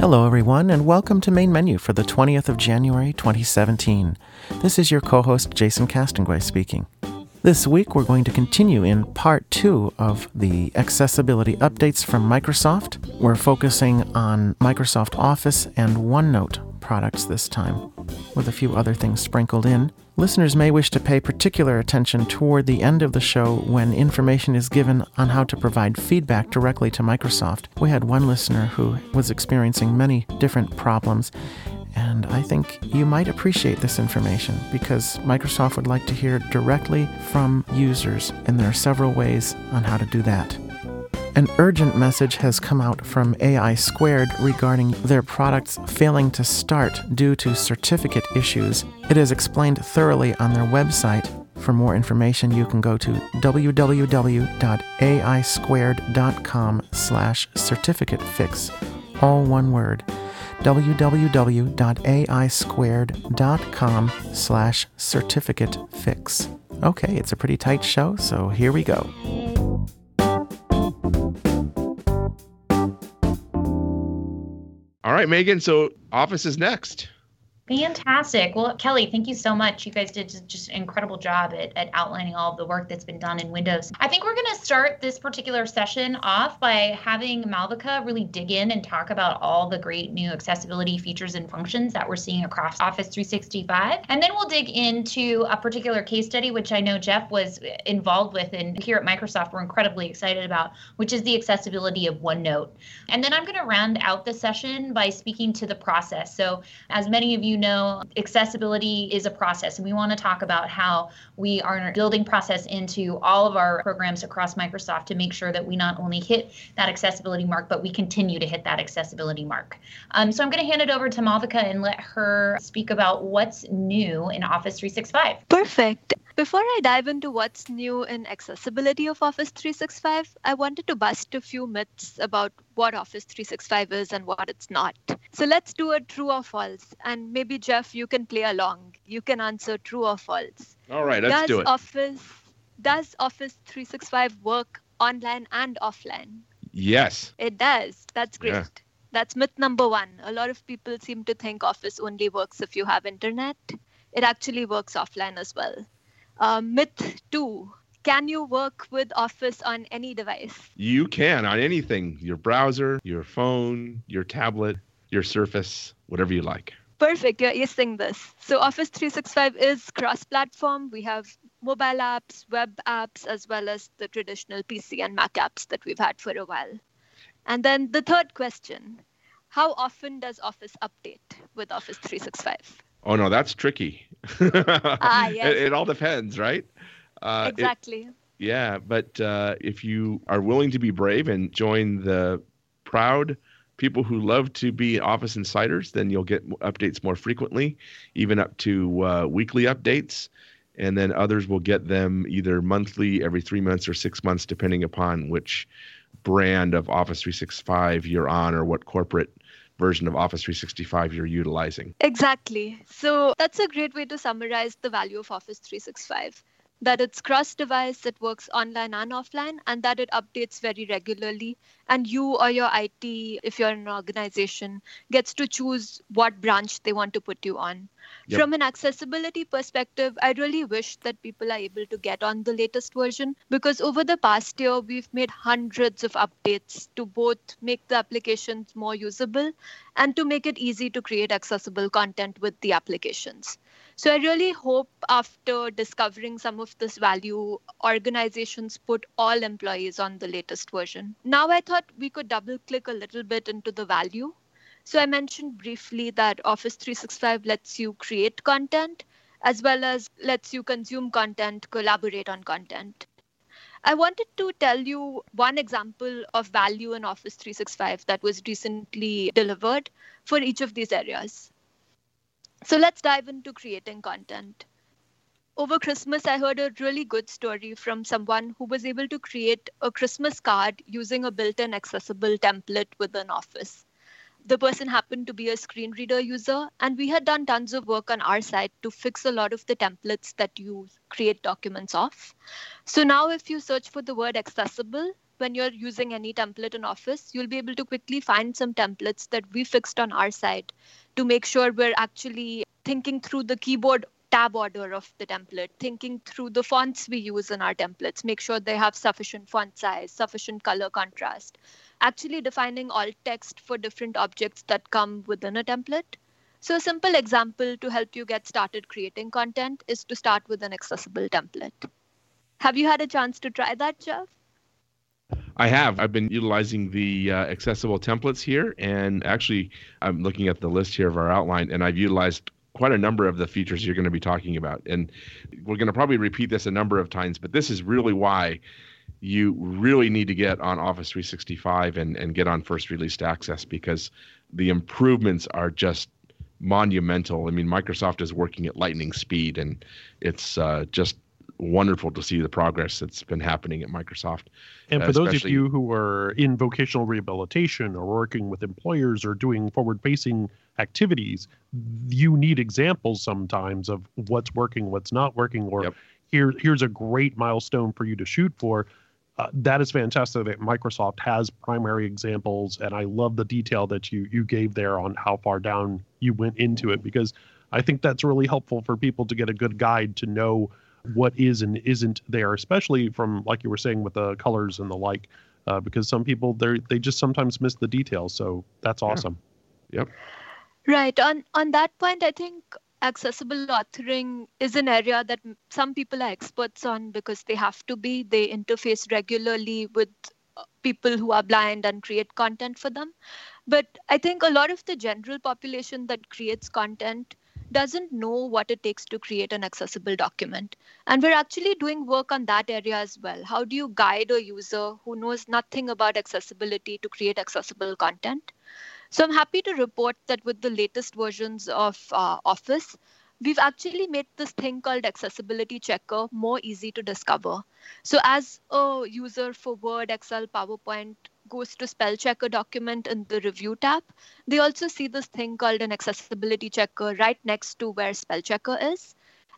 Hello, everyone, and welcome to Main Menu for the 20th of January 2017. This is your co host, Jason Castonguay, speaking. This week, we're going to continue in part two of the accessibility updates from Microsoft. We're focusing on Microsoft Office and OneNote products this time, with a few other things sprinkled in. Listeners may wish to pay particular attention toward the end of the show when information is given on how to provide feedback directly to Microsoft. We had one listener who was experiencing many different problems, and I think you might appreciate this information because Microsoft would like to hear directly from users, and there are several ways on how to do that. An urgent message has come out from AI Squared regarding their products failing to start due to certificate issues. It is explained thoroughly on their website. For more information, you can go to www.aisquared.com slash certificate fix. All one word www.aisquared.com slash certificate fix. Okay, it's a pretty tight show, so here we go. All right, Megan. So Office is next. Fantastic. Well, Kelly, thank you so much. You guys did just, an incredible job at, at outlining all of the work that's been done in Windows. I think we're going to start this particular session off by having Malvika really dig in and talk about all the great new accessibility features and functions that we're seeing across Office 365. And then we'll dig into a particular case study, which I know Jeff was involved with and here at Microsoft we're incredibly excited about, which is the accessibility of OneNote. And then I'm going to round out the session by speaking to the process. So as many of you know, accessibility is a process, and we want to talk about how we are building process into all of our programs across Microsoft to make sure that we not only hit that accessibility mark, but we continue to hit that accessibility mark. Um, so I'm going to hand it over to Malvika and let her speak about what's new in Office 365. Perfect. Before I dive into what's new in accessibility of Office 365, I wanted to bust a few myths about what Office 365 is and what it's not. So let's do a true or false. And maybe, Jeff, you can play along. You can answer true or false. All right, let's does do it. Office, does Office 365 work online and offline? yes. It does. That's great. Yeah. That's myth number one. A lot of people seem to think Office only works if you have internet. It actually works offline as well. Uh, myth two Can you work with Office on any device? You can on anything your browser, your phone, your tablet, your Surface, whatever you like. Perfect. You're acing this. So Office 365 is cross-platform. We have mobile apps, web apps, as well as the traditional PC and Mac apps that we've had for a while. And then the third question, how often does Office update with Office 365? Oh, no, that's tricky. Ah, yes. it, it all depends, right? Uh, it- exactly. yeah, but uh, if you are willing to be brave and join the proud people who love to be Office insiders, then you'll get updates more frequently, even up to uh, weekly updates. And then others will get them either monthly, every three months, or six months, depending upon which brand of Office 365 you're on or what corporate version of Office 365 you're utilizing. Exactly. So that's a great way to summarize the value of Office 365 that it's cross device, it works online and offline, and that it updates very regularly. And you or your IT, if you're an organization, gets to choose what branch they want to put you on. Yep. From an accessibility perspective, I really wish that people are able to get on the latest version because over the past year, we've made hundreds of updates to both make the applications more usable and to make it easy to create accessible content with the applications. So I really hope after discovering some of this value, organizations put all employees on the latest version. Now I thought we could double click a little bit into the value. So I mentioned briefly that Office 365 lets you create content as well as lets you consume content, collaborate on content. I wanted to tell you one example of value in Office 365 that was recently delivered for each of these areas. So let's dive into creating content. Over Christmas, I heard a really good story from someone who was able to create a Christmas card using a built in accessible template within Office the person happened to be a screen reader user and we had done tons of work on our side to fix a lot of the templates that you create documents of so now if you search for the word accessible when you're using any template in office you'll be able to quickly find some templates that we fixed on our side to make sure we're actually thinking through the keyboard tab order of the template, thinking through the fonts we use in our templates, make sure they have sufficient font size, sufficient color contrast, actually defining alt text for different objects that come within a template. So, a simple example to help you get started creating content is to start with an accessible template. Have you had a chance to try that, Jeff? I have. I've been utilizing the uh, accessible templates here, and actually, I'm looking at the list here of our outline, and I've utilized quite a number of the features you're going to be talking about. And we're going to probably repeat this a number of times, but this is really why you really need to get on Office 365 and, and get on first released access because the improvements are just monumental. I mean, Microsoft is working at lightning speed, and it's uh, just wonderful to see the progress that's been happening at Microsoft. And for those of you who are in vocational rehabilitation or working with employers or doing forward facing activities, you need examples sometimes of what's working, what's not working, or yep. here here's a great milestone for you to shoot for. Uh, that is fantastic that Microsoft has primary examples, and I love the detail that you you gave there on how far down you went into it because I think that's really helpful for people to get a good guide to know what is and isn't there, especially from like you were saying with the colors and the like, uh, because some people they they just sometimes miss the details. So that's awesome. Yeah. Yep. Right. On on that point, I think accessible authoring is an area that some people are experts on because they have to be. They interface regularly with uh, people who are blind and create content for them. But I think a lot of the general population that creates content doesn't know what it takes to create an accessible document. And we're actually doing work on that area as well. How do you guide a user who knows nothing about accessibility to create accessible content? So I'm happy to report that with the latest versions of uh, Office, we've actually made this thing called accessibility checker more easy to discover. So as a user for Word, Excel, PowerPoint goes to spell check a document in the review tab, they also see this thing called an accessibility checker right next to where spell checker is.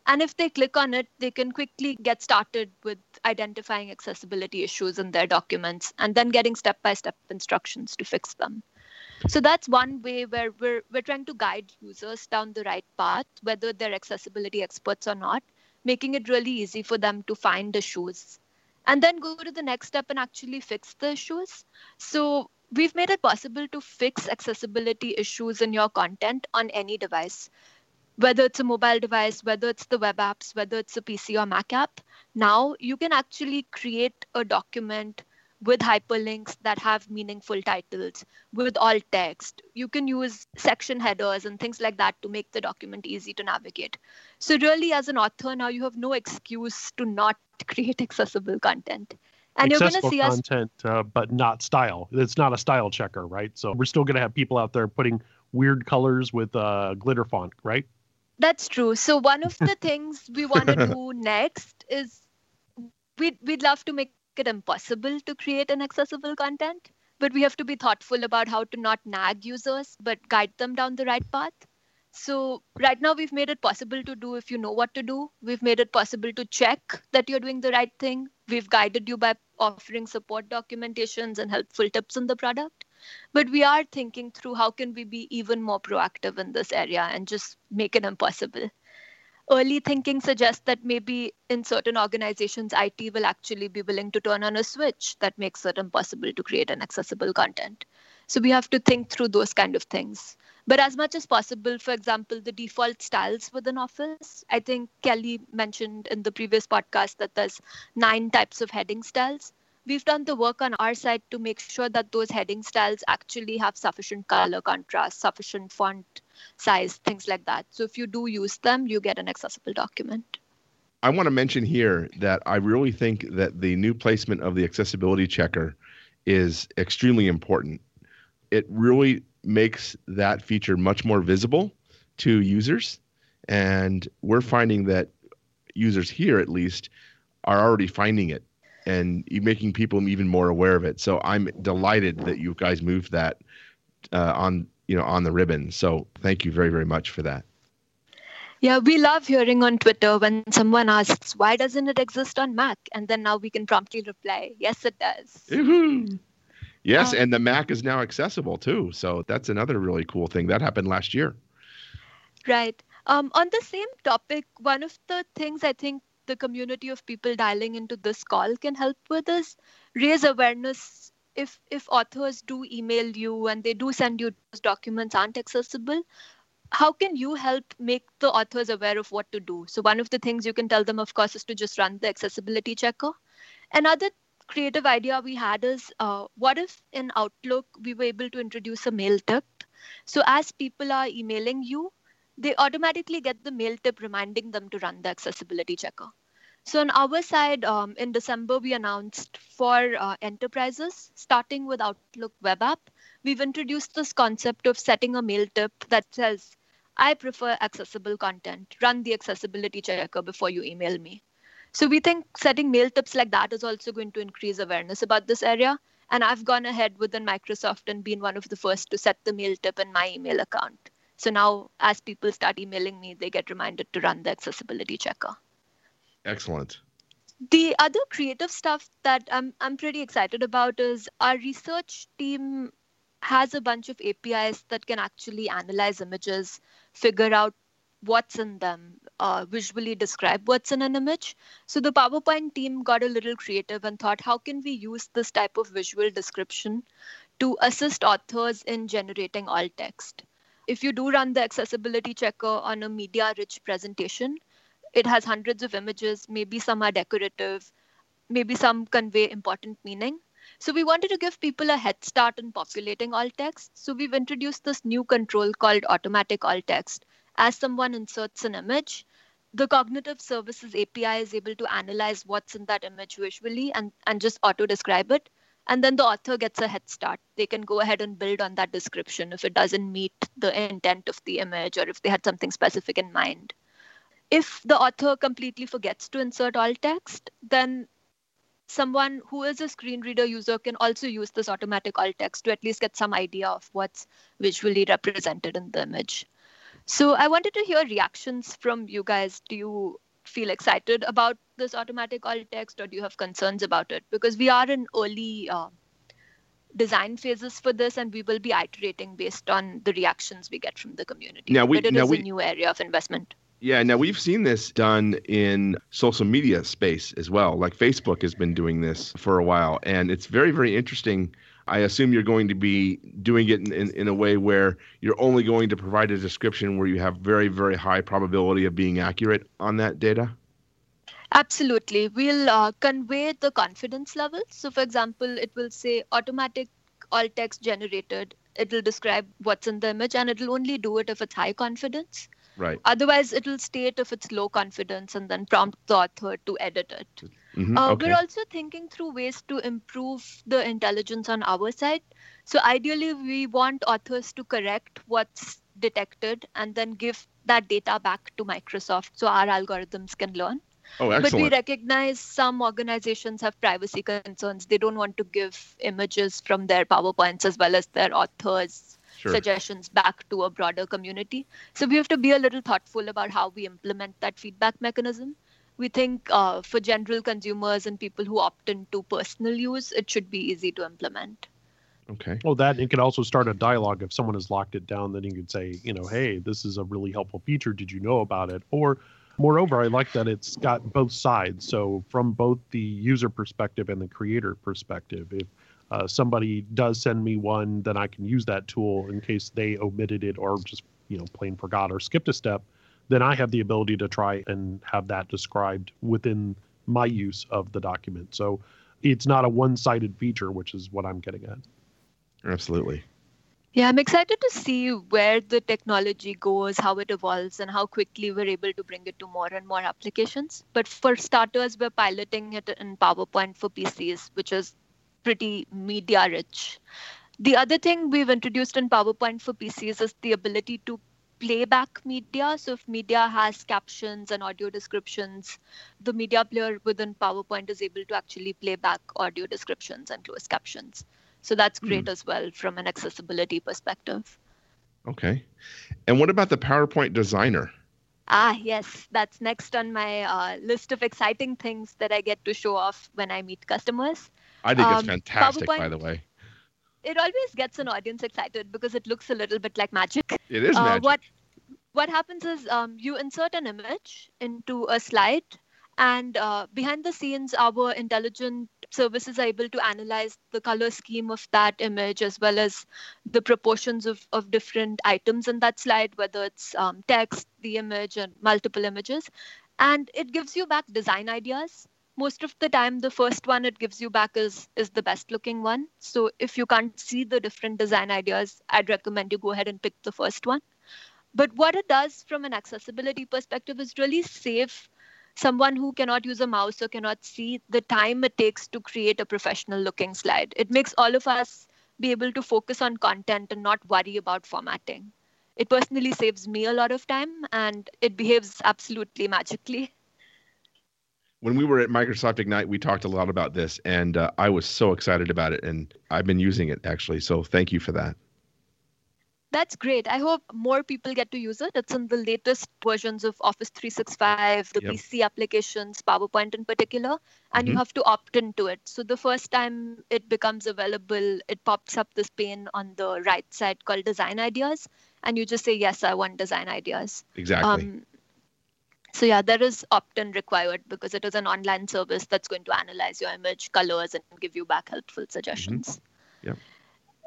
And if they click on it, they can quickly get started with identifying accessibility issues in their documents and then getting step by step instructions to fix them. So that's one way where we're, we're trying to guide users down the right path, whether they're accessibility experts or not, making it really easy for them to find the issues and then go to the next step and actually fix the issues. So we've made it possible to fix accessibility issues in your content on any device, whether it's a mobile device, whether it's the web apps, whether it's a PC or Mac app. Now you can actually create a document with hyperlinks that have meaningful titles, with alt text. You can use section headers and things like that to make the document easy to navigate. So, really, as an author, now you have no excuse to not create accessible content. And accessible you're going to see content, us... uh, but not style. It's not a style checker, right? So, we're still going to have people out there putting weird colors with uh, glitter font, right? That's true. So, one of the things we want to do next is we'd, we'd love to make it impossible to create an accessible content, but we have to be thoughtful about how to not nag users, but guide them down the right path. So, right now, we've made it possible to do if you know what to do. We've made it possible to check that you're doing the right thing. We've guided you by offering support documentations and helpful tips on the product. But we are thinking through how can we be even more proactive in this area and just make it impossible early thinking suggests that maybe in certain organizations, IT will actually be willing to turn on a switch that makes it impossible to create an accessible content. So we have to think through those kind of things. But as much as possible, for example, the default styles within Office, I think Kelly mentioned in the previous podcast that there's nine types of heading styles we've done the work on our side to make sure that those heading styles actually have sufficient color contrast, sufficient font size, things like that. So if you do use them, you get an accessible document. I want to mention here that I really think that the new placement of the accessibility checker is extremely important. It really makes that feature much more visible to users. And we're finding that users here, at least, are already finding it and making people even more aware of it. So I'm delighted that you guys moved that uh, on you know on the ribbon. So thank you very very much for that. Yeah, we love hearing on Twitter when someone asks, why doesn't it exist on Mac? And then now we can promptly reply, yes, it does. Woo-hoo. Yes, and the Mac is now accessible too. So that's another really cool thing that happened last year. Right. Um, on the same topic, one of the things I think the community of people dialing into this call can help with is raise awareness if if authors do email you and they do send you those documents aren't accessible how can you help make the authors aware of what to do so one of the things you can tell them of course is to just run the accessibility checker another creative idea we had is uh, what if in outlook we were able to introduce a mail tip so as people are emailing you they automatically get the mail tip reminding them to run the accessibility checker. So on our side, um, in December, we announced for uh, enterprises, starting with Outlook web app, we've introduced this concept of setting a mail tip that says, I prefer accessible content. Run the accessibility checker before you email me. So we think setting mail tips like that is also going to increase awareness about this area. And I've gone ahead within Microsoft and been one of the first to set the mail tip in my email account. So now, as people start emailing me, they get reminded to run the accessibility checker. Excellent. The other creative stuff that I'm, I'm pretty excited about is our research team has a bunch of APIs that can actually analyze images, figure out what's in them, uh, visually describe what's in an image. So the PowerPoint team got a little creative and thought, how can we use this type of visual description to assist authors in generating alt text? if you do run the accessibility checker on a media rich presentation, it has hundreds of images, maybe some are decorative, maybe some convey important meaning. So we wanted to give people a head start in populating alt text. So we've introduced this new control called automatic alt text. As someone inserts an image, the cognitive services API is able to analyze what's in that image visually and, and just auto describe it. And then the author gets a head start. They can go ahead and build on that description if it doesn't meet the intent of the image or if they had something specific in mind. If the author completely forgets to insert alt text then someone who is a screen reader user can also use this automatic alt text to at least get some idea of what's visually represented in the image so i wanted to hear reactions from you guys do you feel excited about this automatic alt text or do you have concerns about it because we are in early uh, design phases for this and we will be iterating based on the reactions we get from the community Now we- but it now is we- a new area of investment Yeah, now we've seen this done in social media space as well. Like Facebook has been doing this for a while, and it's very, very interesting. I assume you're going to be doing it in, in, in a way where you're only going to provide a description where you have very, very high probability of being accurate on that data. Absolutely. We'll uh, convey the confidence level. So, for example, it will say automatic alt text generated. It'll describe what's in the image and it'll only do it if it's high confidence. Right. Otherwise, it'll state if it's low confidence and then prompt the author to edit it. Mhm, Uh, okay. We're also thinking through ways to improve the intelligence on our side. So, ideally, we want authors to correct what's detected and then give that data back to Microsoft so our algorithms can learn. Oh, But we recognize some organizations have privacy concerns. They don't want to give images from their PowerPoints as well as their authors' Sure. suggestions back to a broader community. So we have to be a little thoughtful about how we implement that feedback mechanism. We think uh, for general consumers and people who opt into personal use, it should be easy to implement. Okay. Well, that it could also start a dialogue if someone has locked it down. Then you could say, you know, hey, this is a really helpful feature. Did you know about it? Or, moreover, I like that it's got both sides. So from both the user perspective and the creator perspective, if uh, somebody does send me one, then I can use that tool in case they omitted it or just you know plain forgot or skipped a step. Then I have the ability to try and have that described within my use of the document. So it's not a one-sided feature, which is what I'm getting at. Absolutely. Yeah, I'm excited to see where the technology goes, how it evolves, and how quickly we're able to bring it to more and more applications. But for starters, we're piloting it in PowerPoint for PCs, which is pretty media rich. The other thing we've introduced in PowerPoint for PCs is the ability to playback media. So if media has captions and audio descriptions, the media player within PowerPoint is able to actually play back audio descriptions and closed captions. So that's great as well from an accessibility perspective. Okay. And what about the PowerPoint designer? Ah, yes, that's next on my uh, list of exciting things that I get to show off when I meet customers. I think it's Um, fantastic, by the way. It always gets an audience excited because it looks a little bit like magic. It is Uh, magic. what what happens is um, you insert an image into a slide and uh, behind the scenes our intelligent services are able to analyze the color scheme of that image as well as the proportions of, of different items in that slide whether it's um, text the image and multiple images and it gives you back design ideas most of the time the first one it gives you back is is the best looking one so if you can't see the different design ideas i'd recommend you go ahead and pick the first one but what it does from an accessibility perspective is really save someone who cannot use a mouse or cannot see the time it takes to create a professional looking slide. It makes all of us be able to focus on content and not worry about formatting. It personally saves me a lot of time and it behaves absolutely magically. When we were at Microsoft Ignite, we talked a lot about this, and uh, I was so excited about it, and I've been using it actually. So thank you for that. That's great. I hope more people get to use it. It's in the latest versions of Office 365, the Yep. PC applications, PowerPoint in particular, and you Mhm. have to opt into it. So the first time it becomes available, it pops up this pane on the right side called Design Ideas, and you just say, Yes, I want design ideas. Exactly. Um, so yeah, there is opt-in required because it is an online service that's going to analyze your image, colors, and give you back helpful suggestions. Mm-hmm. Yep.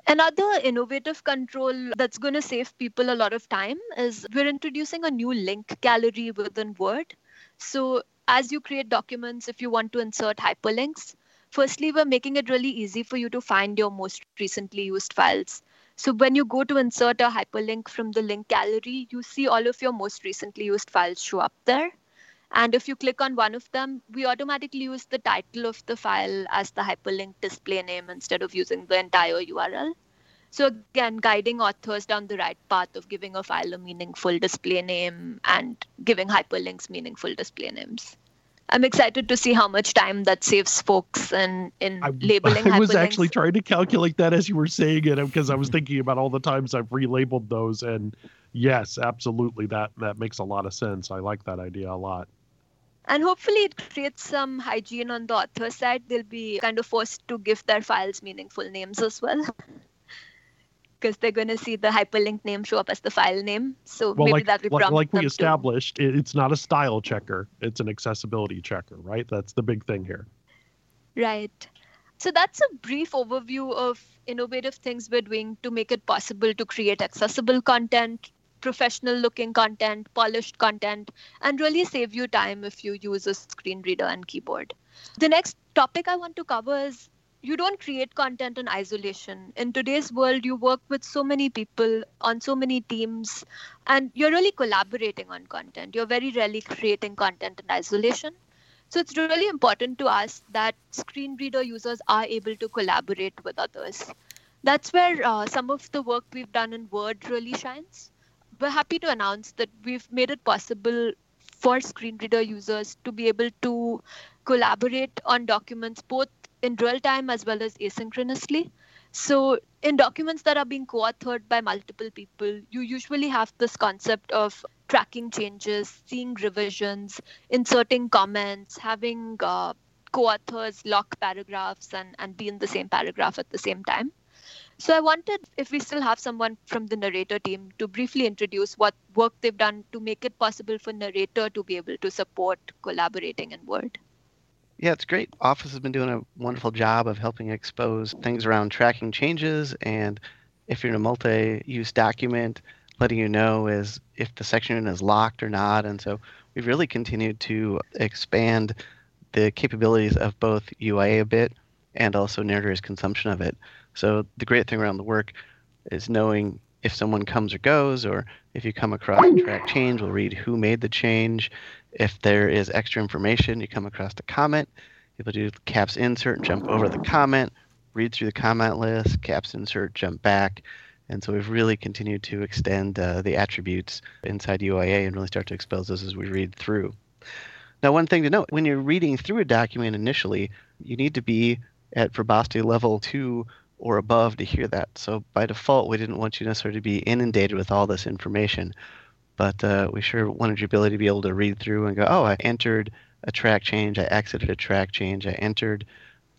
Another innovative control that's going to save people a lot of time is we're introducing a new link gallery within Word. So as you create documents, if you want to insert hyperlinks, firstly, we're making it really easy for you to find your most recently used files. So when you go to insert a hyperlink from the link gallery, you see all of your most recently used files show up there. And if you click on one of them, we automatically use the title of the file as the hyperlink display name instead of using the entire URL. So again, guiding authors down the right path of giving a file a meaningful display name and giving hyperlinks meaningful display names. I'm excited to see how much time that saves folks in, in I, labeling I was hyperlinks. actually trying to calculate that as you were saying it because I was thinking about all the times I've relabeled those, and yes, absolutely, that that makes a lot of sense. I like that idea a lot. And hopefully, it creates some hygiene on the author side. They'll be kind of forced to give their files meaningful names as well. Because they're going to see the hyperlink name show up as the file name. So Well, maybe like that will like, prompt like we them to- established, it, it's not a style checker; it's an accessibility checker, right? That's the big thing here. Right. So that's a brief overview of innovative things we're doing to make it possible to create accessible content, professional looking content, polished content, and really save you time if you use a screen reader and keyboard. The next topic I want to cover is you don't create content in isolation. In today's world, you work with so many people on so many teams, and you're really collaborating on content. You're very rarely creating content in isolation. So it's really important to us that screen reader users are able to collaborate with others. That's where uh, some of the work we've done in Word really shines. We're happy to announce that we've made it possible for screen reader users to be able to collaborate on documents both in real time as well as asynchronously. So, in documents that are being co authored by multiple people, you usually have this concept of tracking changes, seeing revisions, inserting comments, having uh, co authors lock paragraphs and, and be in the same paragraph at the same time. So, I wanted, if we still have someone from the narrator team, to briefly introduce what work they've done to make it possible for narrator to be able to support collaborating in Word. Yeah, it's great. Office has been doing a wonderful job of helping expose things around tracking changes and if you're in a multi-use document, letting you know is if the section is locked or not. And so we've really continued to expand the capabilities of both UIA a bit and also narrator's consumption of it. So the great thing around the work, is knowing if someone comes or goes, or if you come across a track change, we'll read who made the change. If there is extra information, you come across the comment, people do caps insert, jump over the comment, read through the comment list, caps insert, jump back. And so we've really continued to extend uh, the attributes inside UIA and really start to expose those as we read through. Now, one thing to note when you're reading through a document initially, you need to be at verbosity level two or above to hear that. So by default, we didn't want you necessarily to be inundated with all this information, but uh, we sure wanted your ability to be able to read through and go, oh, I entered a track change, I exited a track change, I entered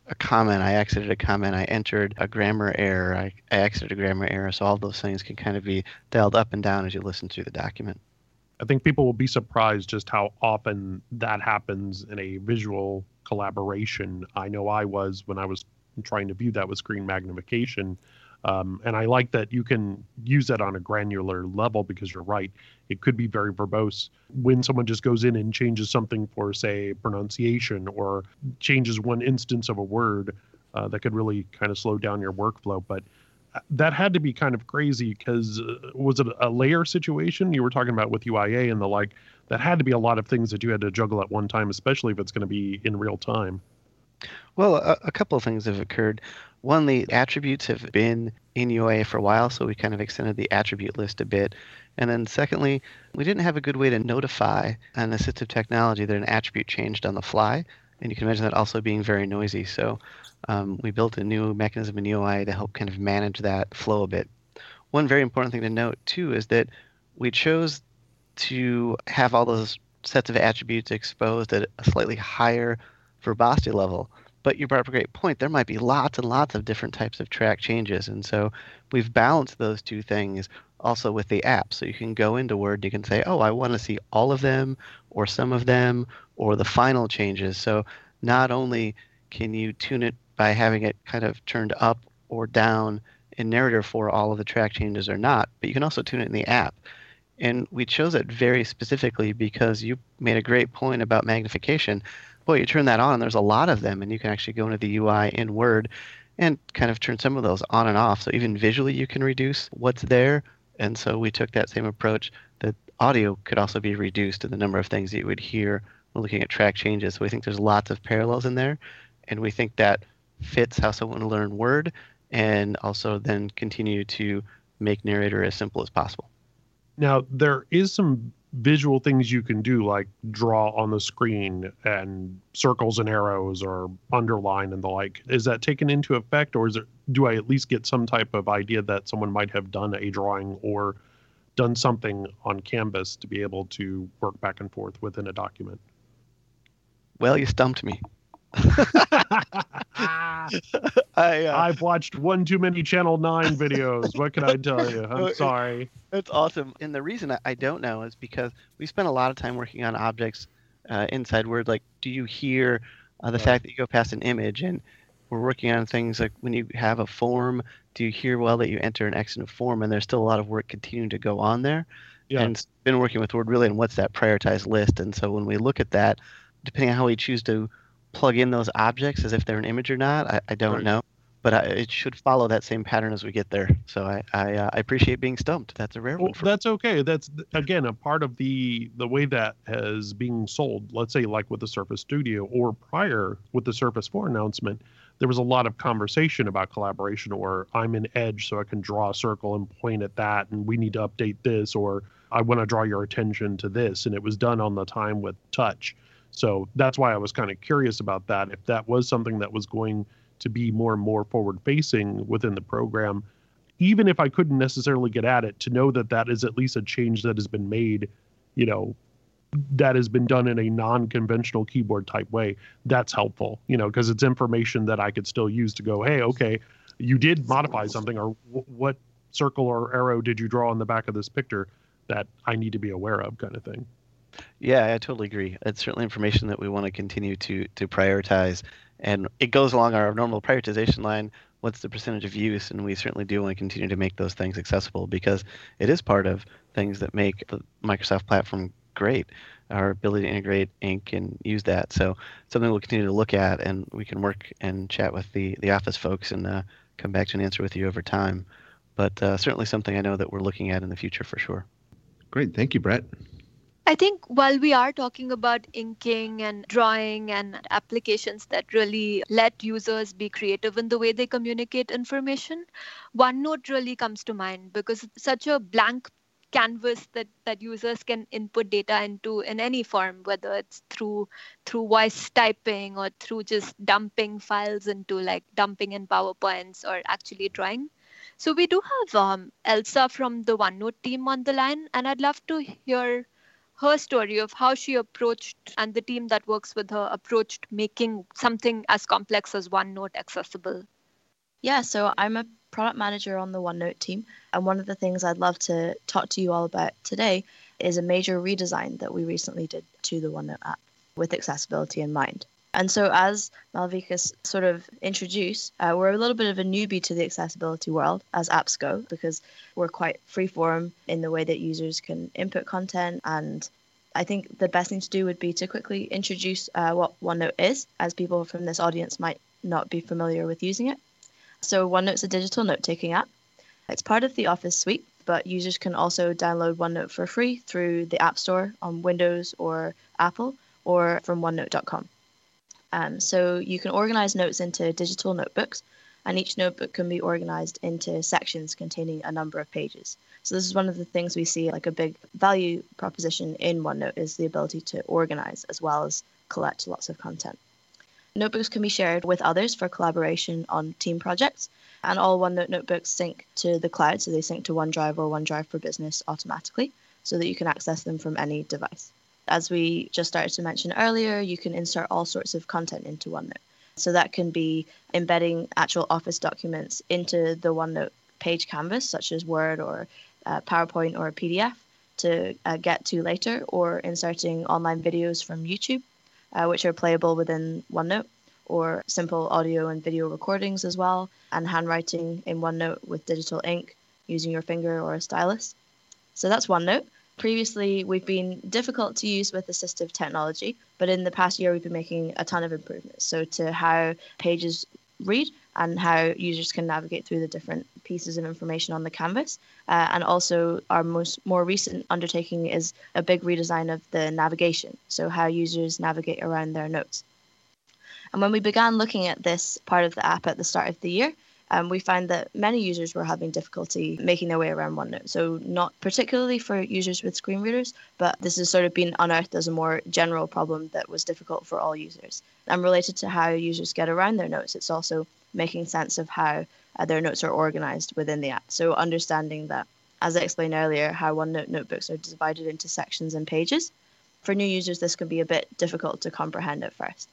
a comment, I exited a comment, I entered a grammar error, I, I exited a grammar error. So all those things can kind of be dialed up and down as you listen through the document. I think people will be surprised just how often that happens in a visual collaboration. I know I was when I was trying to view that with screen magnification. Um, and I like that you can use that on a granular level because you're right. It could be very verbose when someone just goes in and changes something for, say, pronunciation or changes one instance of a word uh, that could really kind of slow down your workflow. But uh, that had to be kind of crazy because uh, was it a layer situation you were talking about with UIA and the like? That had to be a lot of things that you had to juggle at one time, especially if it's going to be in real time. Well, a, a, couple of things have occurred. One, the attributes have been in UIA for a while, so we kind of extended the attribute list a bit. And then secondly, we didn't have a good way to notify an assistive technology that an attribute changed on the fly. And you can imagine that also being very noisy. So um, we built a new mechanism in UI to help kind of manage that flow a bit. One very important thing to note, too, is that we chose to have all those sets of attributes exposed at a slightly higher verbosity level. But you brought up a great point. There might be lots and lots of different types of track changes. And so we've balanced those two things also with the app. So you can go into Word, you can say, oh, I want to see all of them or some of them or the final changes. So not only can you tune it by having it kind of turned up or down in narrator for all of the track changes or not, but you can also tune it in the app. And we chose it very specifically because you made a great point about magnification well, you turn that on, and there's a lot of them, and you can actually go into the UI in Word and kind of turn some of those on and off. So even visually, you can reduce what's there. And so we took that same approach that audio could also be reduced to the number of things that you would hear when looking at track changes. So we think there's lots of parallels in there, and we think that fits how someone will learn Word and also then continue to make narrator as simple as possible. Now, there is some visual things you can do like draw on the screen and circles and arrows or underline and the like. Is that taken into effect or is it do i at least get some type of idea that someone might have done a drawing or done something on canvas to be able to work back and forth within a document? Well you stumped me I, uh, I've watched one too many Channel 9 videos. What can I tell you? I'm sorry. It's awesome. And the reason I don't know is because we spent a lot of time working on objects uh, inside Word. Like, do you hear uh, the fact that you go past an image? And we're working on things like when you have a form, do you hear well that you enter an exit form? And there's still a lot of work continuing to go on there. Yeah. And been working with Word really on what's that prioritized list. And so when we look at that, depending on how we choose to plug in those objects as if they're an image or not. I, I don't right. know, but I, it should follow that same pattern as we get there. So I I, uh, I appreciate being stumped. That's a rare well, one. that's me. okay. That's again a part of the the way that has being sold. Let's say like with the Surface Studio or prior with the Surface 4 announcement. There was a lot of conversation about collaboration, or I'm in Edge, so I can draw a circle and point at that, and we need to update this, or I want to draw your attention to this. And it was done on the time with touch so that's why I was kind of curious about that. If that was something that was going to be more and more forward facing within the program, even if I couldn't necessarily get at it, to know that that is at least a change that has been made, you know, that has been done in a non-conventional keyboard type way that's helpful you know because it's information that i could still use to go hey okay you did modify something or what circle or arrow did you draw on the back of this picture that i need to be aware of kind of thing yeah, I totally agree. It's certainly information that we want to continue to to prioritize, and it goes along our normal prioritization line. What's the percentage of use? And we certainly do want to continue to make those things accessible because it is part of things that make the Microsoft platform great. Our ability to integrate ink and use that. So something we'll continue to look at, and we can work and chat with the the Office folks and uh, come back to an answer with you over time. but uh, certainly something I know that we're looking at in the future for sure. Great. Thank you, Brett. I think while we are talking about inking and drawing and applications that really let users be creative in the way they communicate information, OneNote really comes to mind because it's such a blank canvas that, that users can input data into in any form, whether it's through through voice typing or through just dumping files into like dumping in PowerPoints or actually drawing. So we do have um, Elsa from the OneNote team on the line, and I'd love to hear her story of how she approached and the team that works with her approached making something as complex as OneNote accessible. Yeah, so I'm a product manager on the OneNote team, and one of the things I'd love to talk to you all about today is a major redesign that we recently did to the OneNote app with accessibility in mind. And so, as Malvika sort of introduced, uh, we're a little bit of a newbie to the accessibility world as apps go because we're quite freeform in the way that users can input content. And I think the best thing to do would be to quickly introduce uh, what OneNote is, as people from this audience might not be familiar with using it. So, OneNote's a digital note taking app. It's part of the Office suite, but users can also download OneNote for free through the App Store on Windows or Apple or from OneNote.com. Um, so you can organize notes into digital notebooks, and each notebook can be organized into sections containing a number of pages. So this is one of the things we see like a big value proposition in OneNote is the ability to organize as well as collect lots of content. Notebooks can be shared with others for collaboration on team projects, and all OneNote notebooks sync to the cloud, so they sync to OneDrive or OneDrive for Business automatically, so that you can access them from any device. As we just started to mention earlier, you can insert all sorts of content into OneNote. So that can be embedding actual Office documents into the OneNote page canvas, such as Word or uh, PowerPoint or a PDF to uh, get to later, or inserting online videos from YouTube, uh, which are playable within OneNote, or simple audio and video recordings as well, and handwriting in OneNote with digital ink using your finger or a stylus. So that's OneNote. Previously, we've been difficult to use with assistive technology, but in the past year, we've been making a ton of improvements. So, to how pages read and how users can navigate through the different pieces of information on the canvas. Uh, and also, our most more recent undertaking is a big redesign of the navigation, so how users navigate around their notes. And when we began looking at this part of the app at the start of the year, um, we found that many users were having difficulty making their way around OneNote. So, not particularly for users with screen readers, but this has sort of been unearthed as a more general problem that was difficult for all users. And related to how users get around their notes, it's also making sense of how uh, their notes are organized within the app. So, understanding that, as I explained earlier, how OneNote notebooks are divided into sections and pages. For new users, this can be a bit difficult to comprehend at first.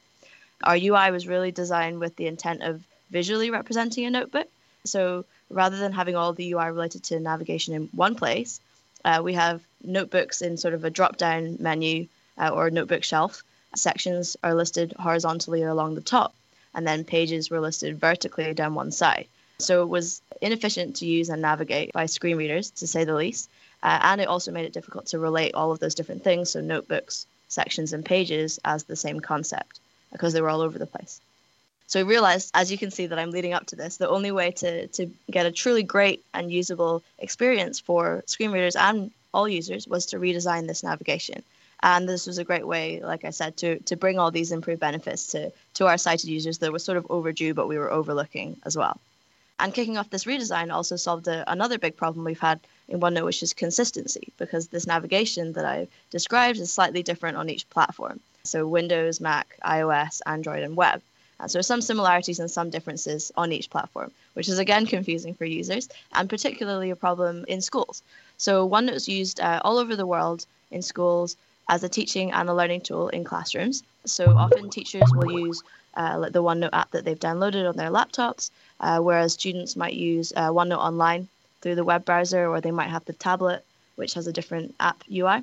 Our UI was really designed with the intent of visually representing a notebook. So rather than having all the UI related to navigation in one place, uh, we have notebooks in sort of a drop down menu uh, or notebook shelf. Sections are listed horizontally along the top, and then pages were listed vertically down one side. So it was inefficient to use and navigate by screen readers, to say the least. Uh, and it also made it difficult to relate all of those different things, so notebooks, sections, and pages, as the same concept, because they were all over the place. So we realized, as you can see, that I'm leading up to this. The only way to, to get a truly great and usable experience for screen readers and all users was to redesign this navigation. And this was a great way, like I said, to, to bring all these improved benefits to, to our sighted users that were sort of overdue, but we were overlooking as well. And kicking off this redesign also solved a, another big problem we've had in OneNote, which is consistency, because this navigation that I've described is slightly different on each platform. So Windows, Mac, iOS, Android, and web. Uh, so some similarities and some differences on each platform, which is again confusing for users and particularly a problem in schools. So one OneNote is used uh, all over the world in schools as a teaching and a learning tool in classrooms. So often teachers will use uh, the OneNote app that they've downloaded on their laptops, uh, whereas students might use uh, OneNote online through the web browser, or they might have the tablet, which has a different app UI.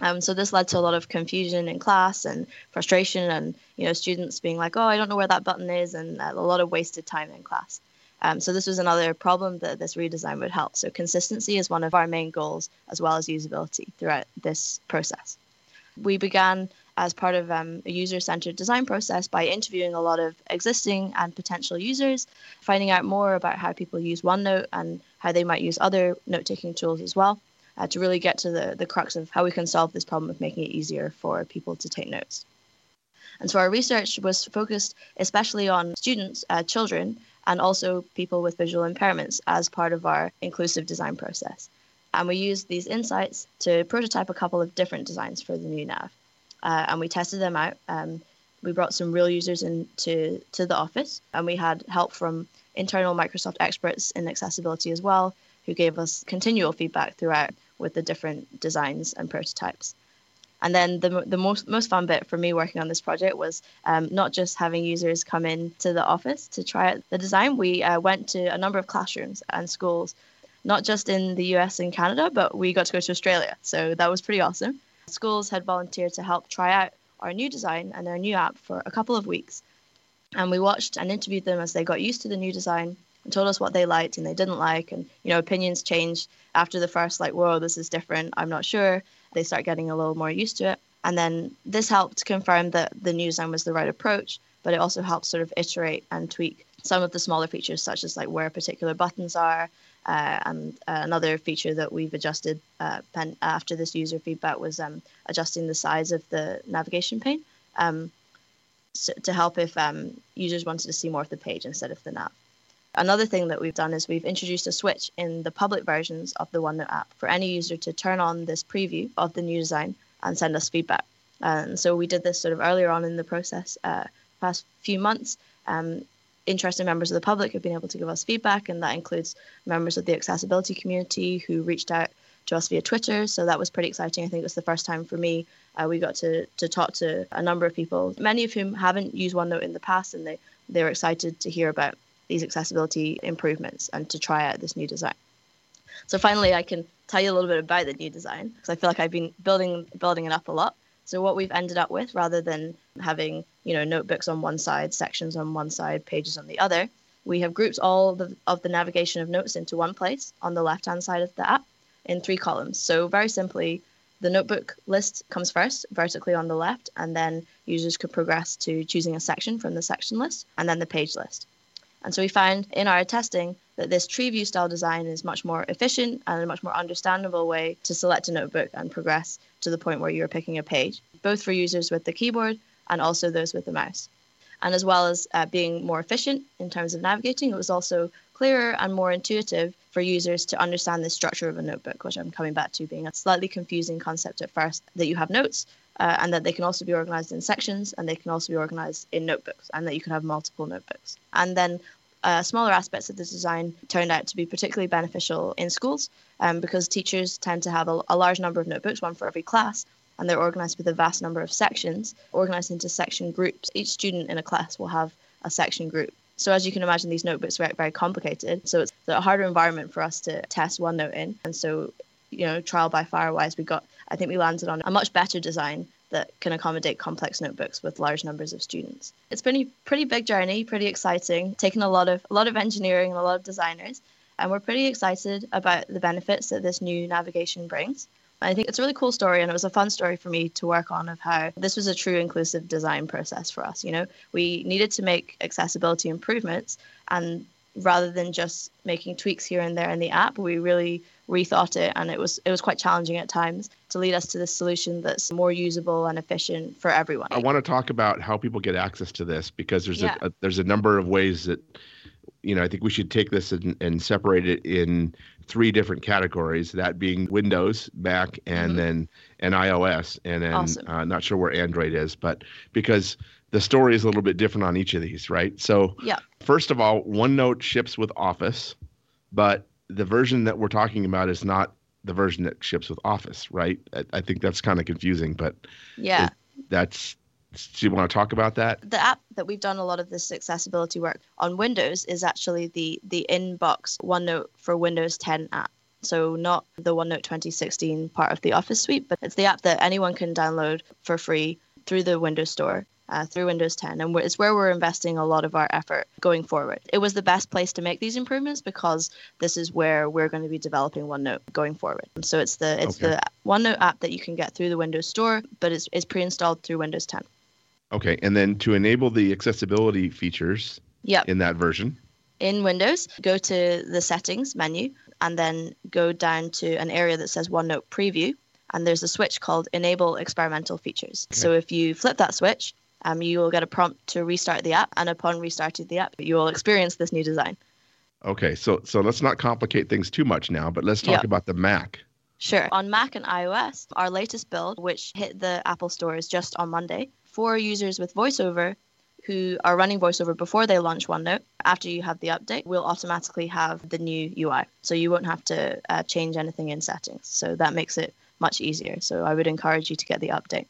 Um, so this led to a lot of confusion in class and frustration, and you know students being like, "Oh, I don't know where that button is," and a lot of wasted time in class. Um, so this was another problem that this redesign would help. So consistency is one of our main goals, as well as usability throughout this process. We began as part of um, a user-centered design process by interviewing a lot of existing and potential users, finding out more about how people use OneNote and how they might use other note taking tools as well uh, to really get to the, the crux of how we can solve this problem of making it easier for people to take notes. And so our research was focused especially on students, uh, children, and also people with visual impairments as part of our inclusive design process. And we used these insights to prototype a couple of different designs for the new nav. Uh, and we tested them out. Um, we brought some real users into to the office, and we had help from internal Microsoft experts in accessibility as well, who gave us continual feedback throughout with the different designs and prototypes. And then the, the most, most fun bit for me working on this project was um, not just having users come in to the office to try out the design. We uh, went to a number of classrooms and schools, not just in the US and Canada, but we got to go to Australia. So that was pretty awesome. Schools had volunteered to help try out our new design and our new app for a couple of weeks. And we watched and interviewed them as they got used to the new design and told us what they liked and they didn't like. And, you know, opinions changed after the first, like, whoa, this is different. I'm not sure they start getting a little more used to it. And then this helped confirm that the new design was the right approach, but it also helped sort of iterate and tweak some of the smaller features, such as like where particular buttons are. Uh, and uh, another feature that we've adjusted uh, after this user feedback was um, adjusting the size of the navigation pane um, so to help if um, users wanted to see more of the page instead of the nav. Another thing that we've done is we've introduced a switch in the public versions of the OneNote app for any user to turn on this preview of the new design and send us feedback. And so we did this sort of earlier on in the process, uh, past few months. Um, interested members of the public have been able to give us feedback, and that includes members of the accessibility community who reached out to us via Twitter. So that was pretty exciting. I think it was the first time for me uh, we got to to talk to a number of people, many of whom haven't used OneNote in the past, and they they were excited to hear about these accessibility improvements and to try out this new design. So finally, I can tell you a little bit about the new design because I feel like I've been building building it up a lot. So what we've ended up with, rather than having you know notebooks on one side, sections on one side, pages on the other, we have grouped all the, of the navigation of notes into one place on the left hand side of the app in three columns. So very simply, the notebook list comes first, vertically on the left, and then users could progress to choosing a section from the section list, and then the page list. And so we found in our testing that this tree view style design is much more efficient and a much more understandable way to select a notebook and progress to the point where you're picking a page, both for users with the keyboard and also those with the mouse. And as well as uh, being more efficient in terms of navigating, it was also clearer and more intuitive for users to understand the structure of a notebook, which I'm coming back to being a slightly confusing concept at first, that you have notes uh, and that they can also be organized in sections and they can also be organized in notebooks and that you can have multiple notebooks. And then uh, smaller aspects of the design turned out to be particularly beneficial in schools um, because teachers tend to have a, a large number of notebooks, one for every class, and they're organized with a vast number of sections, organized into section groups. Each student in a class will have a section group. So as you can imagine, these notebooks are very complicated. So it's a harder environment for us to test OneNote in. And so, you know, trial by fire wise, we got, I think we landed on a much better design that can accommodate complex notebooks with large numbers of students. It's been a pretty big journey, pretty exciting, taken a lot of a lot of engineering and a lot of designers, and we're pretty excited about the benefits that this new navigation brings. I think it's a really cool story, and it was a fun story for me to work on of how this was a true inclusive design process for us. You know, we needed to make accessibility improvements, and rather than just making tweaks here and there in the app, we really rethought it, and it was it was quite challenging at times to lead us to this solution that's more usable and efficient for everyone. I want to talk about how people get access to this because there's Yeah. a, a there's a number of ways that you know I think we should take this and, and separate it in three different categories. That being Windows, Mac, and Mhm. then and iOS, and then Awesome. uh, not sure where Android is, but because the story is a little bit different on each of these, right? So Yeah. first of all, OneNote ships with Office, but the version that we're talking about is not the version that ships with Office, right? I, I think that's kind of confusing, but Yeah. that's. Do you want to talk about that? the app that we've done a lot of this accessibility work on Windows is actually the the inbox OneNote for Windows 10 app. So not the OneNote 2016 part of the Office suite, but it's the app that anyone can download for free through the Windows Store. Uh, through Windows 10, and it's where we're investing a lot of our effort going forward. It was the best place to make these improvements because this is where we're going to be developing OneNote going forward. So it's the it's Okay. the OneNote app that you can get through the Windows Store, but it's, it's pre-installed through Windows 10. Okay, and then to enable the accessibility features Yep. in that version, in Windows, go to the settings menu and then go down to an area that says OneNote Preview. And there's a switch called Enable Experimental Features. So if you flip that switch, um, you will get a prompt to restart the app. And upon restarting the app, you will experience this new design. Okay, so so let's not complicate things too much now, but let's talk Yeah. about the Mac. Sure. On Mac and iOS, our latest build, which hit the Apple stores just on Monday, for users with VoiceOver who are running VoiceOver before they launch OneNote, after you have the update, will automatically have the new UI. So you won't have to uh, change anything in settings. So that makes it much easier. So I would encourage you to get the update.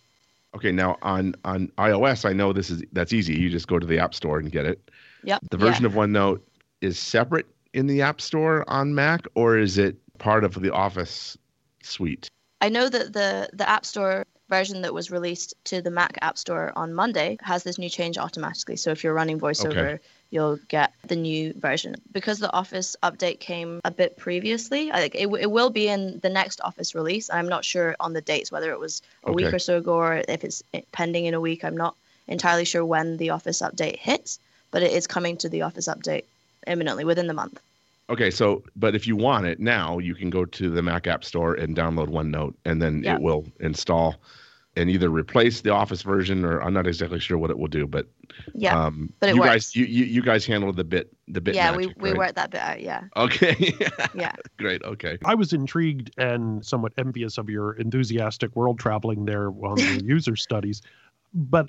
Okay, now on on iOS, I know this is that's easy. You just go to the App Store and get it. Yep. The version yeah. of OneNote is separate in the App Store on Mac, or is it part of the Office suite? I know that the the App Store version that was released to the Mac App Store on Monday has this new change automatically. So if you're running VoiceOver, Okay. you'll get the new version. Because the Office update came a bit previously, I think it, it will be in the next Office release. I'm not sure on the dates whether it was a week or so ago or if it's pending in a week. I'm not entirely sure when the Office update hits, but it is coming to the Office update imminently within the month. Okay, so but if you want it now, you can go to the Mac App Store and download OneNote, and then Yeah. it will install and either replace the Office version, or I'm not exactly sure what it will do, but Yeah, um, but it you works. guys, you, you you guys handle the bit the bit. yeah, we, magic, we right? worked that bit out. Yeah, Okay, yeah. great. Okay, I was intrigued and somewhat envious of your enthusiastic world traveling there on your user studies. But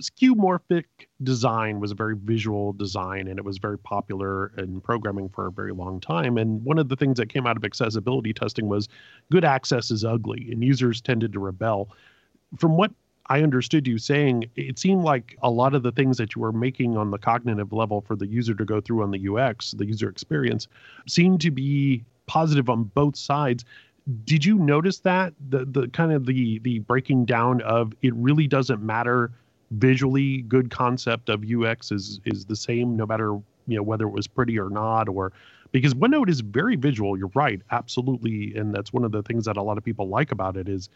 skeuomorphic design was a very visual design and it was very popular in programming for a very long time. And one of the things that came out of accessibility testing was good access is ugly and users tended to rebel. From what I understood you saying, it seemed like a lot of the things that you were making on the cognitive level for the user to go through on the UX, the user experience, seemed to be positive on both sides. Did you notice that the the kind of the the breaking down of it really doesn't matter visually good concept of UX is is the same no matter you know whether it was pretty or not or because OneNote is very visual. You're right, absolutely, and that's one of the things that a lot of people like about it is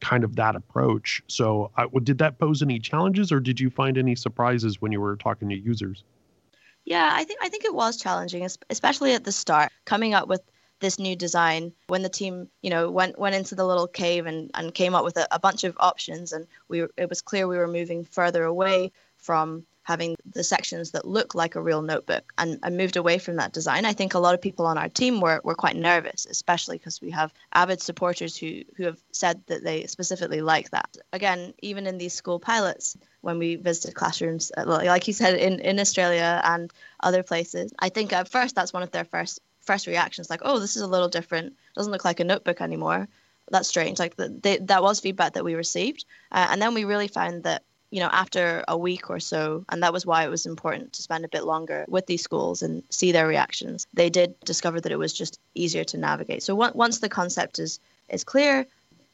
kind of that approach. So, I, did that pose any challenges, or did you find any surprises when you were talking to users? Yeah, I think I think it was challenging, especially at the start, coming up with this new design when the team, you know, went went into the little cave and, and came up with a, a bunch of options, and we it was clear we were moving further away from having the sections that look like a real notebook and, and moved away from that design. I think a lot of people on our team were, were quite nervous, especially because we have avid supporters who, who have said that they specifically like that. Again, even in these school pilots, when we visited classrooms, uh, like like you said, in, in Australia and other places, I think at first that's one of their first first reactions, like, oh, this is a little different. Doesn't look like a notebook anymore. That's strange. Like the, they, that was feedback that we received, uh, and then we really found that you know after a week or so, and that was why it was important to spend a bit longer with these schools and see their reactions. They did discover that it was just easier to navigate. So on- once the concept is is clear,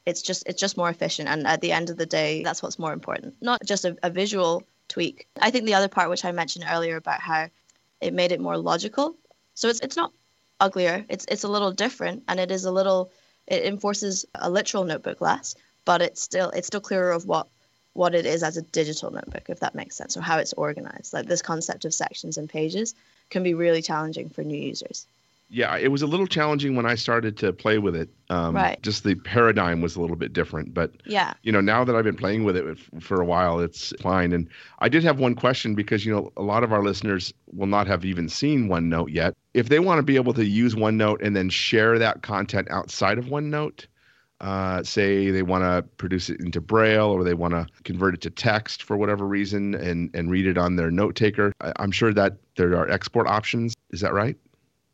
it's just it's just more efficient and at the end of the day that's what's more important not just a, a visual tweak i think the other part which i mentioned earlier about how it made it more logical so it's it's not uglier. It's it's a little different and it is a little it enforces a literal notebook less but it's still it's still clearer of what what it is as a digital notebook if that makes sense or how it's organized. Like this concept of sections and pages can be really challenging for new users yeah, it was a little challenging when I started to play with it. Um, Right. Just the paradigm was a little bit different, but yeah you know, now that I've been playing with it for a while, it's fine. And I did have one question because, you know, a lot of our listeners will not have even seen OneNote yet. If they want to be able to use OneNote and then share that content outside of OneNote, uh, say they want to produce it into Braille or they want to convert it to text for whatever reason and, and read it on their note taker, I'm sure that there are export options. Is that right?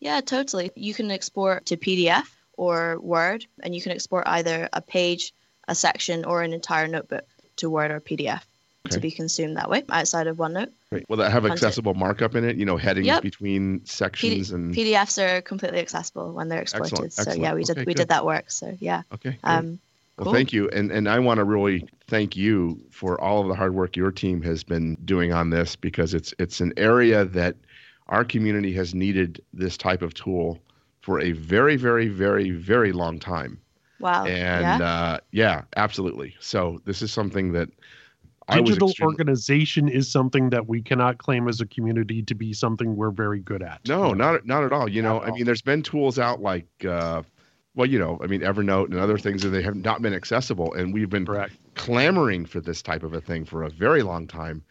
Yeah, totally. You can export to PDF or Word, and you can export either a page, a section, or an entire notebook to Word or PDF Okay. to be consumed that way outside of OneNote. Right. Will that have Content. accessible markup in it? You know, headings Yep. between sections and. PDFs are completely accessible when they're exported. Excellent, So yeah, excellent. we did Okay, we good. did that work. So yeah. Okay. Um, Well, cool. thank you, and and I want to really thank you for all of the hard work your team has been doing on this because it's it's an area that our community has needed this type of tool for a very very very very long time, Wow. and yeah. uh, yeah, absolutely. So this is something that I Digital extremely- organization is something that we cannot claim as a community to be something we're very good at. No, not not at all. You Not know, at I all. mean, there's been tools out like, uh, well, you know, I mean, Evernote and other things that they have not been accessible, and we've been Correct. clamoring for this type of a thing for a very long time.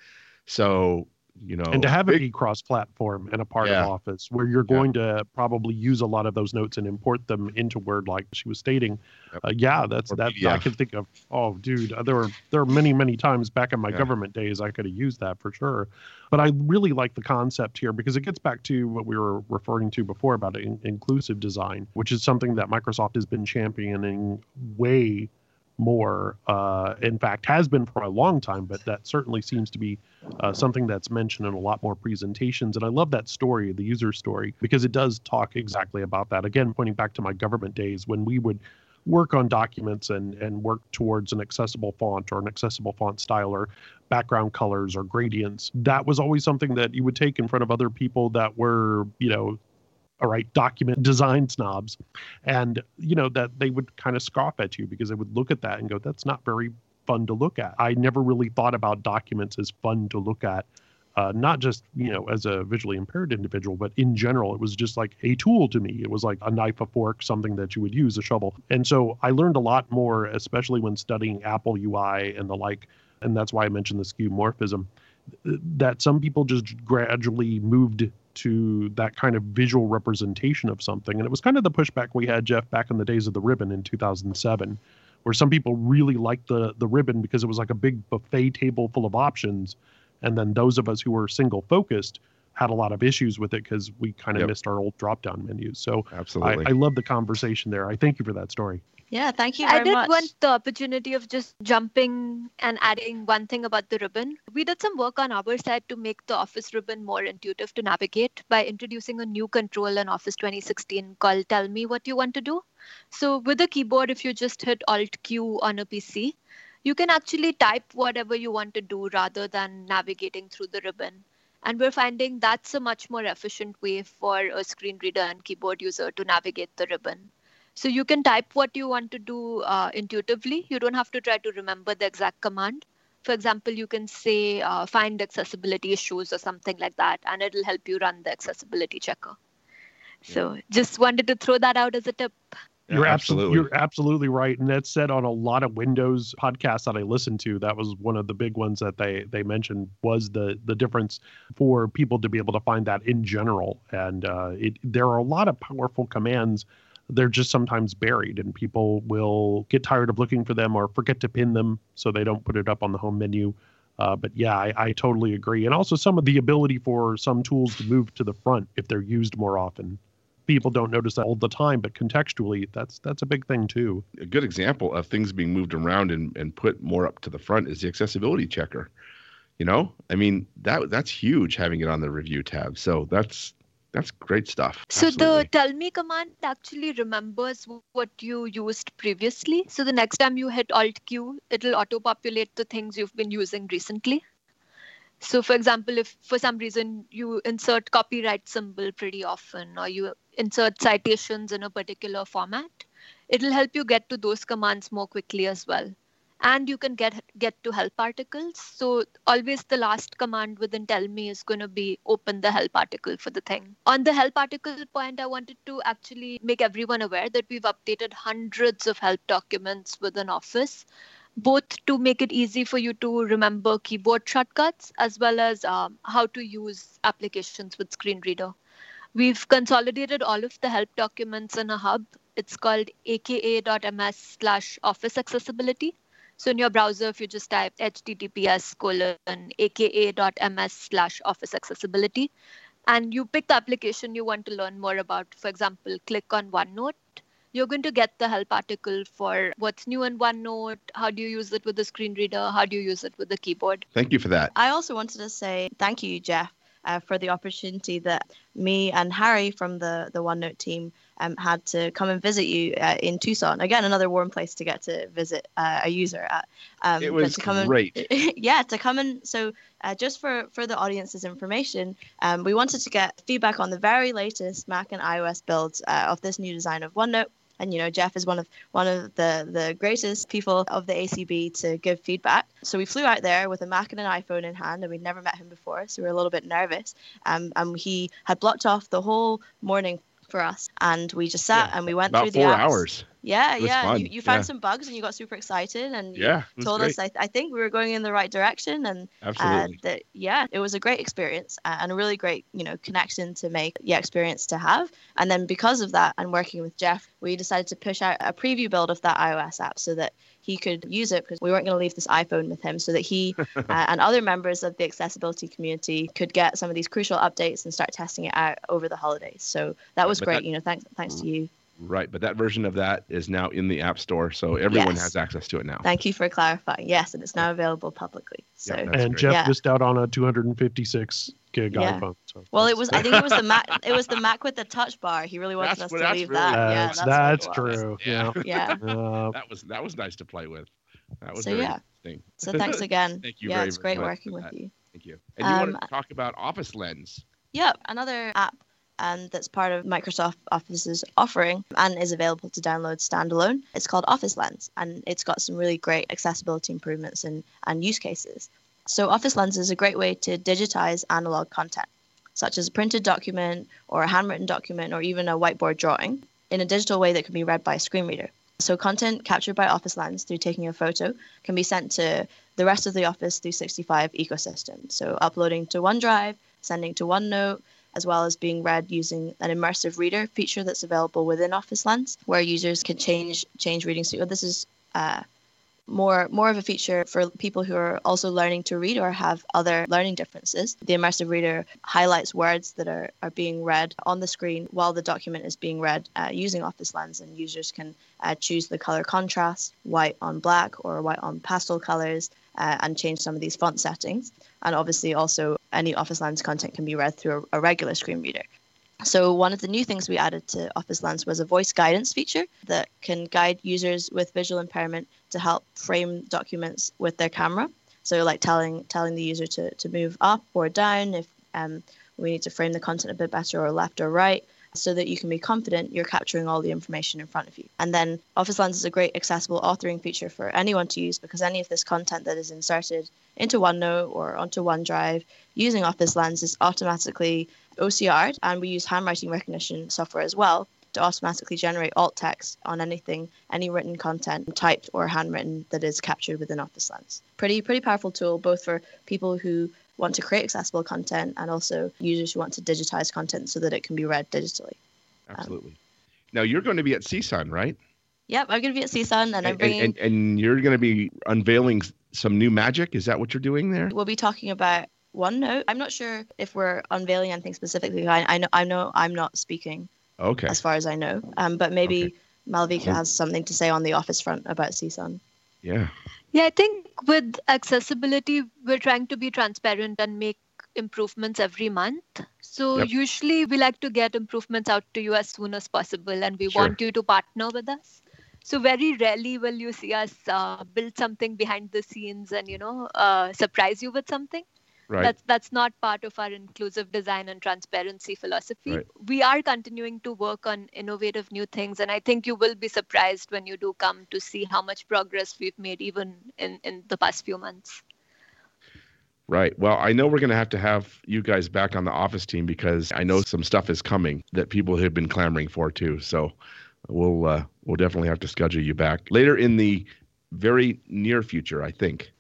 So, you know, and to have it be cross-platform and a part Yeah. of Office, where you're Yeah. going to probably use a lot of those notes and import them into Word, like she was stating. Yep. Uh, yeah, that's Or that. I can think of. Oh, dude, uh, there were there were many many times back in my Yeah. government days I could have used that for sure. But I really like the concept here because it gets back to what we were referring to before about in- inclusive design, which is something that Microsoft has been championing way more. Uh, in fact, has been for a long time, but that certainly seems to be uh, something that's mentioned in a lot more presentations. And I love that story, the user story, because it does talk exactly about that. Again, pointing back to my government days when we would work on documents and, and work towards an accessible font or an accessible font style or background colors or gradients. That was always something that you would take in front of other people that were, you know, all right, document design snobs. And, you know, that they would kind of scoff at you because they would look at that and go, that's not very fun to look at. I never really thought about documents as fun to look at. Uh, not just you know as a visually impaired individual, but in general, it was just like a tool to me. It was like a knife, a fork, something that you would use, a shovel. And so I learned a lot more, especially when studying Apple UI and the like. And that's why I mentioned the skeuomorphism. That some people just gradually moved to that kind of visual representation of something. And it was kind of the pushback we had, Jeff, back in the days of the ribbon in 2007, where some people really liked the the ribbon because it was like a big buffet table full of options. And then those of us who were single focused had a lot of issues with it because we kind of Yep. missed our old drop down menus. So I, absolutely. I love the conversation there. I thank you for that story. Yeah, thank you I did much. want the opportunity of just jumping and adding one thing about the ribbon. We did some work on our side to make the Office ribbon more intuitive to navigate by introducing a new control in Office 2016 called Tell Me What You Want to Do. So, with a keyboard, if you just hit Alt Q on a PC, you can actually type whatever you want to do rather than navigating through the ribbon. And we're finding that's a much more efficient way for a screen reader and keyboard user to navigate the ribbon. So you can type what you want to do uh, intuitively. You don't have to try to remember the exact command. For example, you can say uh, find accessibility issues or something like that, and it'll help you run the accessibility checker. So just wanted to throw that out as a tip. You're absolutely you're absolutely right, and that's said on a lot of Windows podcasts that I listened to. That was one of the big ones that they they mentioned was the the difference for people to be able to find that in general. And uh, it there are a lot of powerful commands. They're just sometimes buried, and people will get tired of looking for them or forget to pin them, so they don't put it up on the home menu. Uh, but yeah, I, I totally agree. And also some of the ability for some tools to move to the front if they're used more often people don't notice that all the time, but contextually, that's that's a big thing too. a good example of things being moved around and, and put more up to the front is the accessibility checker. You know, I mean that that's huge having it on the review tab. So that's that's great stuff. So Absolutely. the tell me command actually remembers what you used previously. So the next time you hit Alt Q, it'll auto populate the things you've been using recently. So for example, if for some reason you insert copyright symbol pretty often or you insert citations in a particular format, it'll help you get to those commands more quickly as well. And you can get get to help articles. So always the last command within tell me is going to be open the help article for the thing. On the help article point, I wanted to actually make everyone aware that we've updated hundreds of help documents within Office, both to make it easy for you to remember keyboard shortcuts as well as um, how to use applications with screen reader. We've consolidated all of the help documents in a hub. It's called aka.ms slash office accessibility. So in your browser, if you just type https colon aka.ms slash office accessibility, and you pick the application you want to learn more about, for example, click on OneNote, you're going to get the help article for what's new in OneNote, how do you use it with the screen reader, how do you use it with the keyboard. Thank you for that. I also wanted to say thank you, Jeff, uh, for the opportunity that me and Harry from the, the OneNote team um, had to come and visit you uh, in Tucson. Again, another warm place to get to visit uh, a user at. Um, It was to come and- great. yeah, to come and so uh, just for for the audience's information, um, we wanted to get feedback on the very latest Mac and iOS builds uh, of this new design of OneNote. And you know, Jeff is one of one of the the greatest people of the ACB to give feedback. So we flew out there with a Mac and an iPhone in hand, and we'd never met him before, so we were a little bit nervous. Um, and he had blocked off the whole morning for us, and we just sat Yeah, and we went through the four apps. hours. Yeah, It yeah. You, you found yeah. some bugs and you got super excited and Yeah, told us I, I think we were going in the right direction and uh, that yeah, it was a great experience and a really great you know connection to make yeah experience to have. And then because of that and working with Jeff, we decided to push out a preview build of that iOS app so that he could use it because we weren't going to leave this iPhone with him so that he uh, and other members of the accessibility community could get some of these crucial updates and start testing it out over the holidays. So that was But great. that- you know, thanks thanks to you. Right, but that version of that is now in the App Store, so everyone Yes. has access to it now. Thank you for clarifying. Yes, and it's now available publicly. So Yeah, and great. Jeff Yeah. missed out on a 256 gig Yeah. iPhone. So Well, it that's- was. I think it was the Mac. It was the Mac with the touch bar. He really wanted That's us what- to that's leave really that. what yeah, That's, that's, that's what it was. true. Yeah. Yeah. Yeah. Uh, that was that was nice to play with. That was So, very yeah. interesting. So thanks again. Thank you yeah, very, it's very great much working with that. you. Thank you. And you Um, want to talk about Office Lens? Yep, another app and that's part of Microsoft Office's offering and is available to download standalone. It's called Office Lens and it's got some really great accessibility improvements and, and use cases. So Office Lens is a great way to digitize analog content, such as a printed document or a handwritten document or even a whiteboard drawing in a digital way that can be read by a screen reader. So content captured by Office Lens through taking a photo can be sent to the rest of the Office 365 ecosystem. So uploading to OneDrive, sending to OneNote, as well as being read using an immersive reader feature that's available within Office Lens, where users can change change reading speed. This is uh, more more of a feature for people who are also learning to read or have other learning differences. The immersive reader highlights words that are, are being read on the screen while the document is being read uh, using Office Lens, and users can uh, choose the color contrast, white on black or white on pastel colors, uh, and change some of these font settings. And obviously, also any Office Lens content can be read through a, a regular screen reader. So one of the new things we added to Office Lens was a voice guidance feature that can guide users with visual impairment to help frame documents with their camera. So like telling telling the user to, to move up or down if um, we need to frame the content a bit better or left or right so that you can be confident you're capturing all the information in front of you. And then Office Lens is a great accessible authoring feature for anyone to use because any of this content that is inserted into OneNote or onto OneDrive using Office Lens is automatically OCR'd and we use handwriting recognition software as well to automatically generate alt text on anything, any written content, typed or handwritten that is captured within Office Lens. Pretty pretty powerful tool both for people who want to create accessible content and also users who want to digitize content so that it can be read digitally. Absolutely. now you're going to be at CSUN, right? Yep, I'm going to be at CSUN and I'm bringing. and, and you're going to be unveiling some new magic. Is that what you're doing there? We'll be talking about OneNote. I'm not sure if we're unveiling anything specifically. I, I know I know I'm not speaking Okay. as far as I know, um, but maybe Okay. Malvika has something to say on the Office front about CSUN. Yeah. Yeah, I think with accessibility, we're trying to be transparent and make improvements every month. So Yep. usually we like to get improvements out to you as soon as possible, and we Sure. want you to partner with us. So very rarely will you see us uh, build something behind the scenes and you know uh, surprise you with something. Right. That's that's not part of our inclusive design and transparency philosophy. Right. We are continuing to work on innovative new things, and I think you will be surprised when you do come to see how much progress we've made even in in the past few months. Right. Well, I know we're going to have to have you guys back on the office team because I know some stuff is coming that people have been clamoring for too. So we'll uh, we'll definitely have to schedule you back later in the very near future. I think.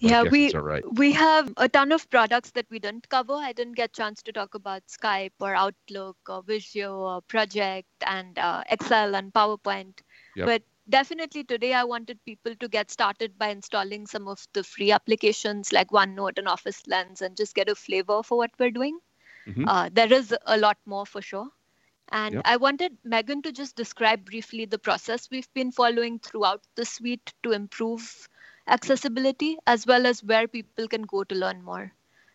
Yeah, we right. we have a ton of products that we didn't cover. I didn't get a chance to talk about Skype or Outlook or Visio or Project and uh, Excel and PowerPoint. Yep. But definitely today I wanted people to get started by installing some of the free applications like OneNote and Office Lens and just get a flavor for what we're doing. Mhm. Uh, there is a lot more for sure. And Yep. I wanted Megan to just describe briefly the process we've been following throughout the suite to improve accessibility as well as where people can go to learn more.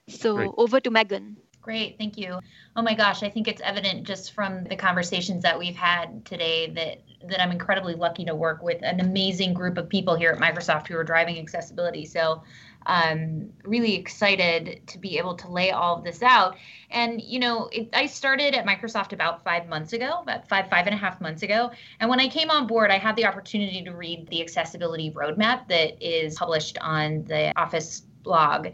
So Great. over to Megan. Great, thank you. Oh my gosh, I think it's evident just from the conversations that we've had today that that I'm incredibly lucky to work with an amazing group of people here at Microsoft who are driving accessibility. So um, really excited to be able to lay all of this out. And, you know, it, I started at Microsoft about five months ago, about five, five and a half months ago. And when I came on board, I had the opportunity to read the accessibility roadmap that is published on the Office blog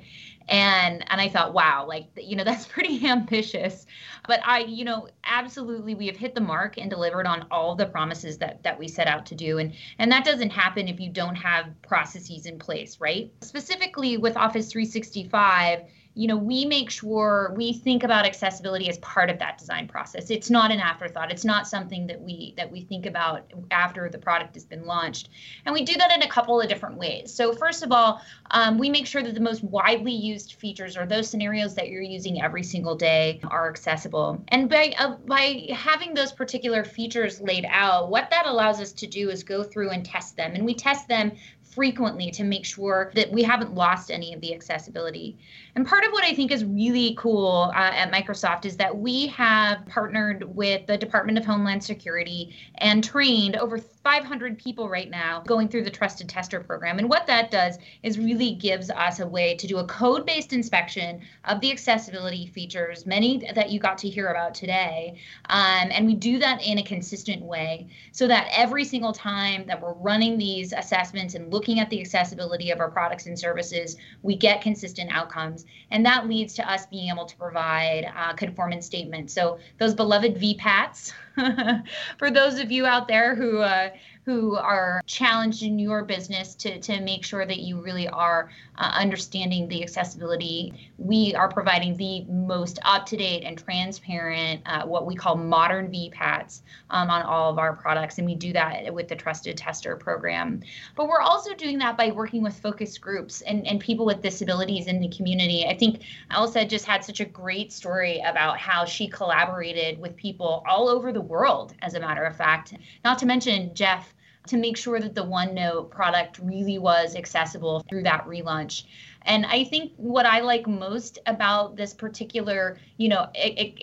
and and i thought wow like you know that's pretty ambitious. But i you know absolutely we have hit the mark and delivered on all the promises that that we set out to do. And and that doesn't happen if you don't have processes in place right? Specifically with office 365 you know, we make sure we think about accessibility as part of that design process. It's not an afterthought. It's not something that we that we think about after the product has been launched. And we do that in a couple of different ways. So first of all, um, we make sure that the most widely used features or those scenarios that you're using every single day are accessible. And by uh, by having those particular features laid out, what that allows us to do is go through and test them. And we test them frequently to make sure that we haven't lost any of the accessibility. And part of what I think is really cool uh, at Microsoft is that we have partnered with the Department of Homeland Security and trained over 500 people right now going through the Trusted Tester program. And what that does is really gives us a way to do a code based inspection of the accessibility features, many that you got to hear about today. Um, and we do that in a consistent way so that every single time that we're running these assessments and looking at the accessibility of our products and services, we get consistent outcomes. And that leads to us being able to provide uh, conformance statements. So those beloved VPATs, for those of you out there who uh, who are challenged in your business to, to make sure that you really are uh, understanding the accessibility. We are providing the most up to date and transparent, uh, what we call modern VPATs um, on all of our products. And we do that with the Trusted Tester program. But we're also doing that by working with focus groups and, and people with disabilities in the community. I think Elsa just had such a great story about how she collaborated with people all over the world, as a matter of fact. Not to mention Jeff to make sure that the OneNote product really was accessible through that relaunch. And I think what I like most about this particular, you know,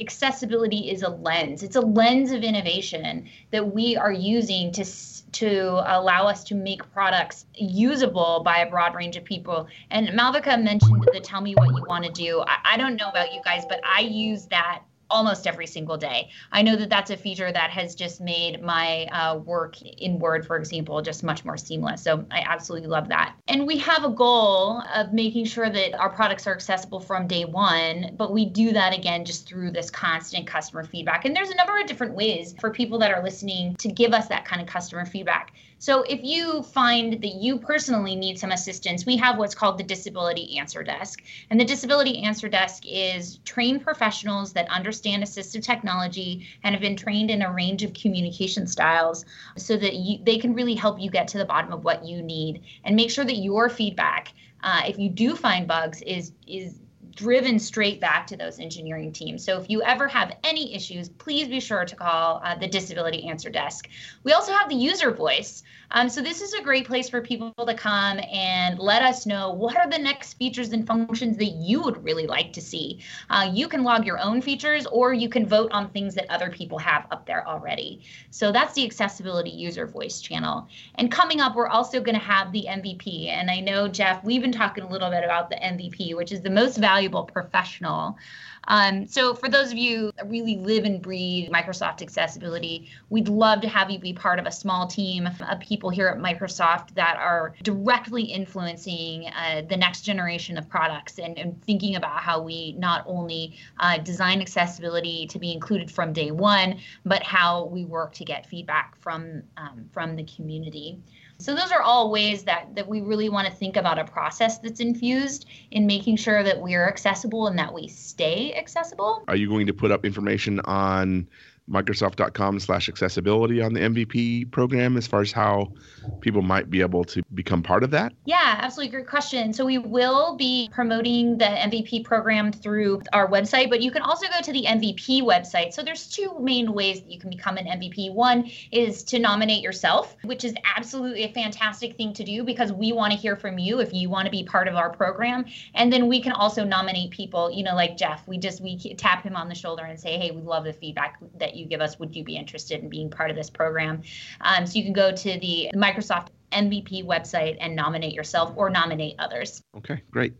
accessibility is a lens. It's a lens of innovation that we are using to to allow us to make products usable by a broad range of people. And Malvika mentioned the tell me what you want to do. I, I don't know about you guys, but I use that almost every single day. I know that that's a feature that has just made my uh, work in Word, for example, just much more seamless. So I absolutely love that. And we have a goal of making sure that our products are accessible from day one, but we do that again just through this constant customer feedback. And there's a number of different ways for people that are listening to give us that kind of customer feedback. So if you find that you personally need some assistance, we have what's called the Disability Answer Desk. And the Disability Answer Desk is trained professionals that understand assistive technology and have been trained in a range of communication styles so that you, they can really help you get to the bottom of what you need and make sure that your feedback uh, if you do find bugs is is driven straight back to those engineering teams. So if you ever have any issues, please be sure to call uh, the Disability Answer Desk. We also have the user voice. Um, so this is a great place for people to come and let us know what are the next features and functions that you would really like to see. Uh, you can log your own features or you can vote on things that other people have up there already. So that's the accessibility user voice channel. And coming up, we're also going to have the MVP. And I know, Jeff, we've been talking a little bit about the MVP, which is the most valuable valuable professional. Um, so for those of you that really live and breathe Microsoft accessibility, we'd love to have you be part of a small team of people here at Microsoft that are directly influencing uh, the next generation of products and, and, thinking about how we not only uh, design accessibility to be included from day one, but how we work to get feedback from um, from the community. So those are all ways that that we really want to think about a process that's infused in making sure that we are accessible and that we stay accessible. Are you going to put up information on microsoft.com slash accessibility on the mvp program as far as how people might be able to become part of that? Yeah absolutely. Great question. So we will be promoting the mvp program through our website but you can also go to the mvp website. So there's two main ways that you can become an mvp one is to nominate yourself which is absolutely a fantastic thing to do because we want to hear from you if you want to be part of our program. And then we can also nominate people you know like jeff. We just we tap him on the shoulder and say hey we love the feedback that you give us. Would you be interested in being part of this program? Um, so you can go to the Microsoft MVP website and nominate yourself or nominate others. Okay, great.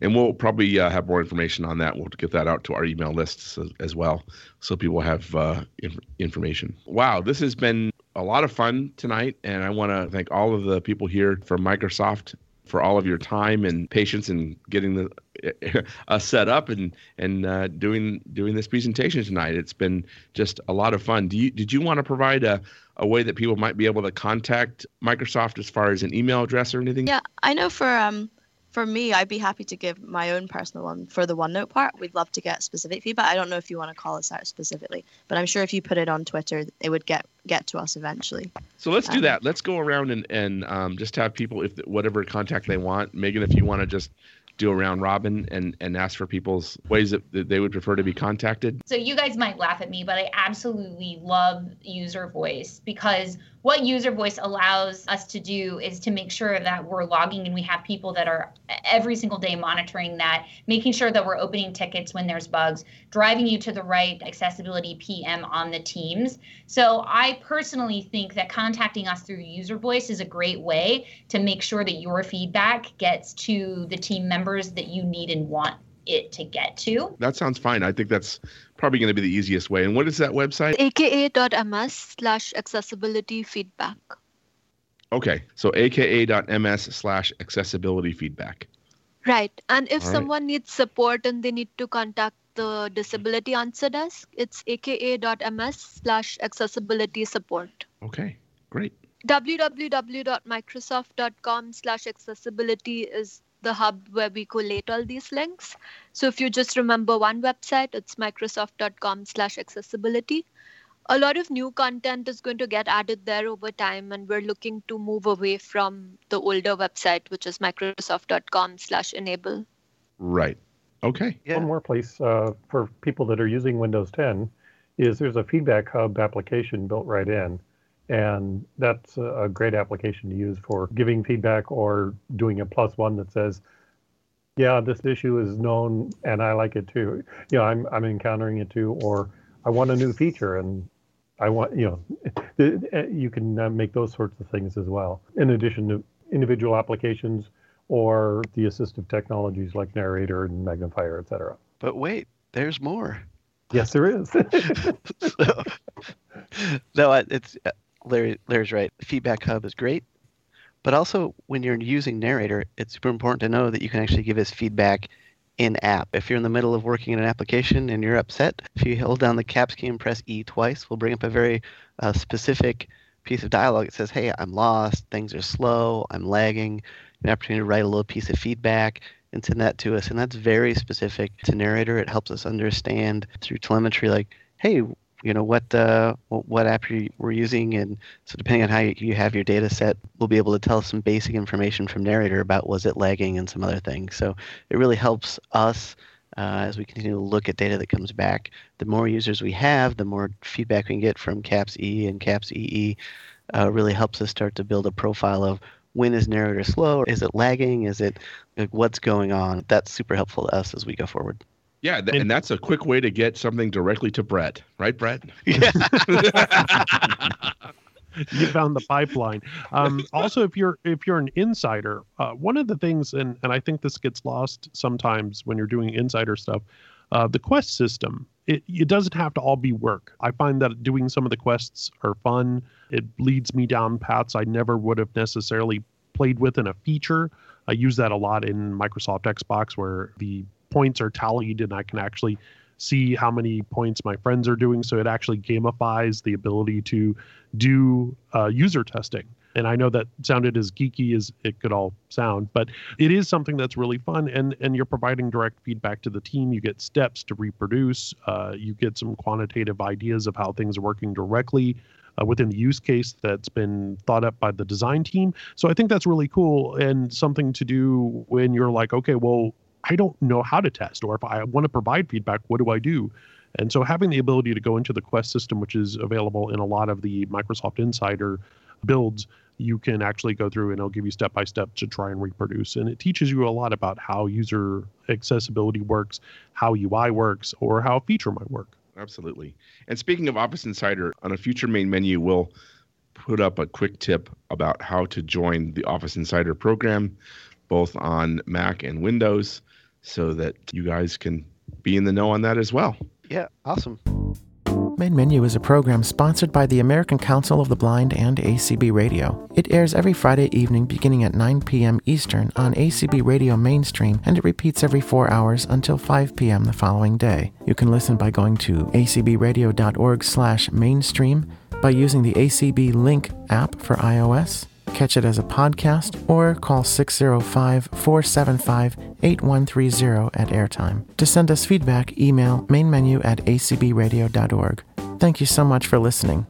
And we'll probably uh, have more information on that. We'll get that out to our email lists as, as well, so people have uh, inf- information. Wow, this has been a lot of fun tonight, and I want to thank all of the people here from Microsoft for all of your time and patience in getting the uh, set up and and uh, doing doing this presentation tonight. It's been just a lot of fun. Do you did you want to provide a a way that people might be able to contact Microsoft as far as an email address or anything? Yeah, I know for um for me, I'd be happy to give my own personal one for the OneNote part. We'd love to get specific feedback. I don't know if you want to call us out specifically, but I'm sure if you put it on Twitter, it would get get to us eventually. So let's do Um, that. Let's go around and and um, just have people if whatever contact they want. Megan, if you want to just do a round robin and and ask for people's ways that, that they would prefer to be contacted. So you guys might laugh at me, but I absolutely love user voice because what user voice allows us to do is to make sure that we're logging and we have people that are every single day monitoring that, making sure that we're opening tickets when there's bugs, driving you to the right accessibility PM on the teams. So I personally think that contacting us through user voice is a great way to make sure that your feedback gets to the team members that you need and want it to get to. That sounds fine. I think that's probably going to be the easiest way. And what is that website? aka.ms slash accessibility feedback. Okay, so aka.ms slash accessibility feedback. Right. And if All right. someone needs support and they need to contact the Disability Answer Desk, it's aka.ms slash accessibility support. Okay, great. www.microsoft.com slash accessibility is the hub where we collate all these links. So if you just remember one website, it's microsoft.com slash accessibility. A lot of new content is going to get added there over time, and we're looking to move away from the older website, which is microsoft.com slash enable. Right. Okay. Yeah. One more place uh, for people that are using Windows 10 is there's a Feedback Hub application built right in. And that's a great application to use for giving feedback or doing a plus one that says, yeah, this issue is known and I like it too. You know, I'm, I'm encountering it too, or I want a new feature and I want, you know, you can uh, make those sorts of things as well, in addition to individual applications or the assistive technologies like narrator and magnifier, et cetera. But wait, there's more. Yes, there is. so, no, it's Larry. Larry's right. Feedback Hub is great, but also when you're using Narrator, it's super important to know that you can actually give us feedback in app. If you're in the middle of working in an application and you're upset, if you hold down the caps key and press E twice, we'll bring up a very uh, specific piece of dialogue. It says, "Hey, I'm lost. Things are slow. I'm lagging." An opportunity to write a little piece of feedback and send that to us. And that's very specific to Narrator. It helps us understand through telemetry, like, hey, you know what uh, what app you we're using, and so depending on how you, you have your data set, we'll be able to tell some basic information from Narrator about was it lagging and some other things. So it really helps us uh, as we continue to look at data that comes back. The more users we have, the more feedback we can get from CAPS E and CAPS EE. Uh, really helps us start to build a profile of when is narrator slow, is it lagging, is it like, what's going on. That's super helpful to us as we go forward. Yeah, th- and that's a quick way to get something directly to Brett, right, Brett? Yeah. you found the pipeline. Um, also, if you're if you're an insider, uh, one of the things, and and I think this gets lost sometimes when you're doing insider stuff, uh, the quest system. It, it doesn't have to all be work. I find that doing some of the quests are fun. It leads me down paths I never would have necessarily played with in a feature. I use that a lot in Microsoft Xbox where the points are tallied and I can actually see how many points my friends are doing. So it actually gamifies the ability to do uh, user testing. And I know that sounded as geeky as it could all sound, but it is something that's really fun. And and you're providing direct feedback to the team. You get steps to reproduce. Uh, you get some quantitative ideas of how things are working directly uh, within the use case that's been thought up by the design team. So I think that's really cool and something to do when you're like, okay, well, I don't know how to test, or if I want to provide feedback, what do I do? And so having the ability to go into the Quest system, which is available in a lot of the Microsoft Insider builds, you can actually go through and it'll give you step by step to try and reproduce. And it teaches you a lot about how user accessibility works, how UI works, or how a feature might work. Absolutely. And speaking of Office Insider, on a future main menu, we'll put up a quick tip about how to join the Office Insider program, both on Mac and Windows, so that you guys can be in the know on that as well. Yeah, awesome. Main Menu is a program sponsored by the American Council of the Blind and ACB Radio. It airs every Friday evening beginning at 9 p.m. Eastern on ACB Radio Mainstream, and it repeats every four hours until 5 p.m. the following day. You can listen by going to acbradio.org slash mainstream, by using the ACB Link app for iOS, catch it as a podcast, or call 605 475 8130 at airtime. To send us feedback, email mainmenu at acbradio.org. Thank you so much for listening.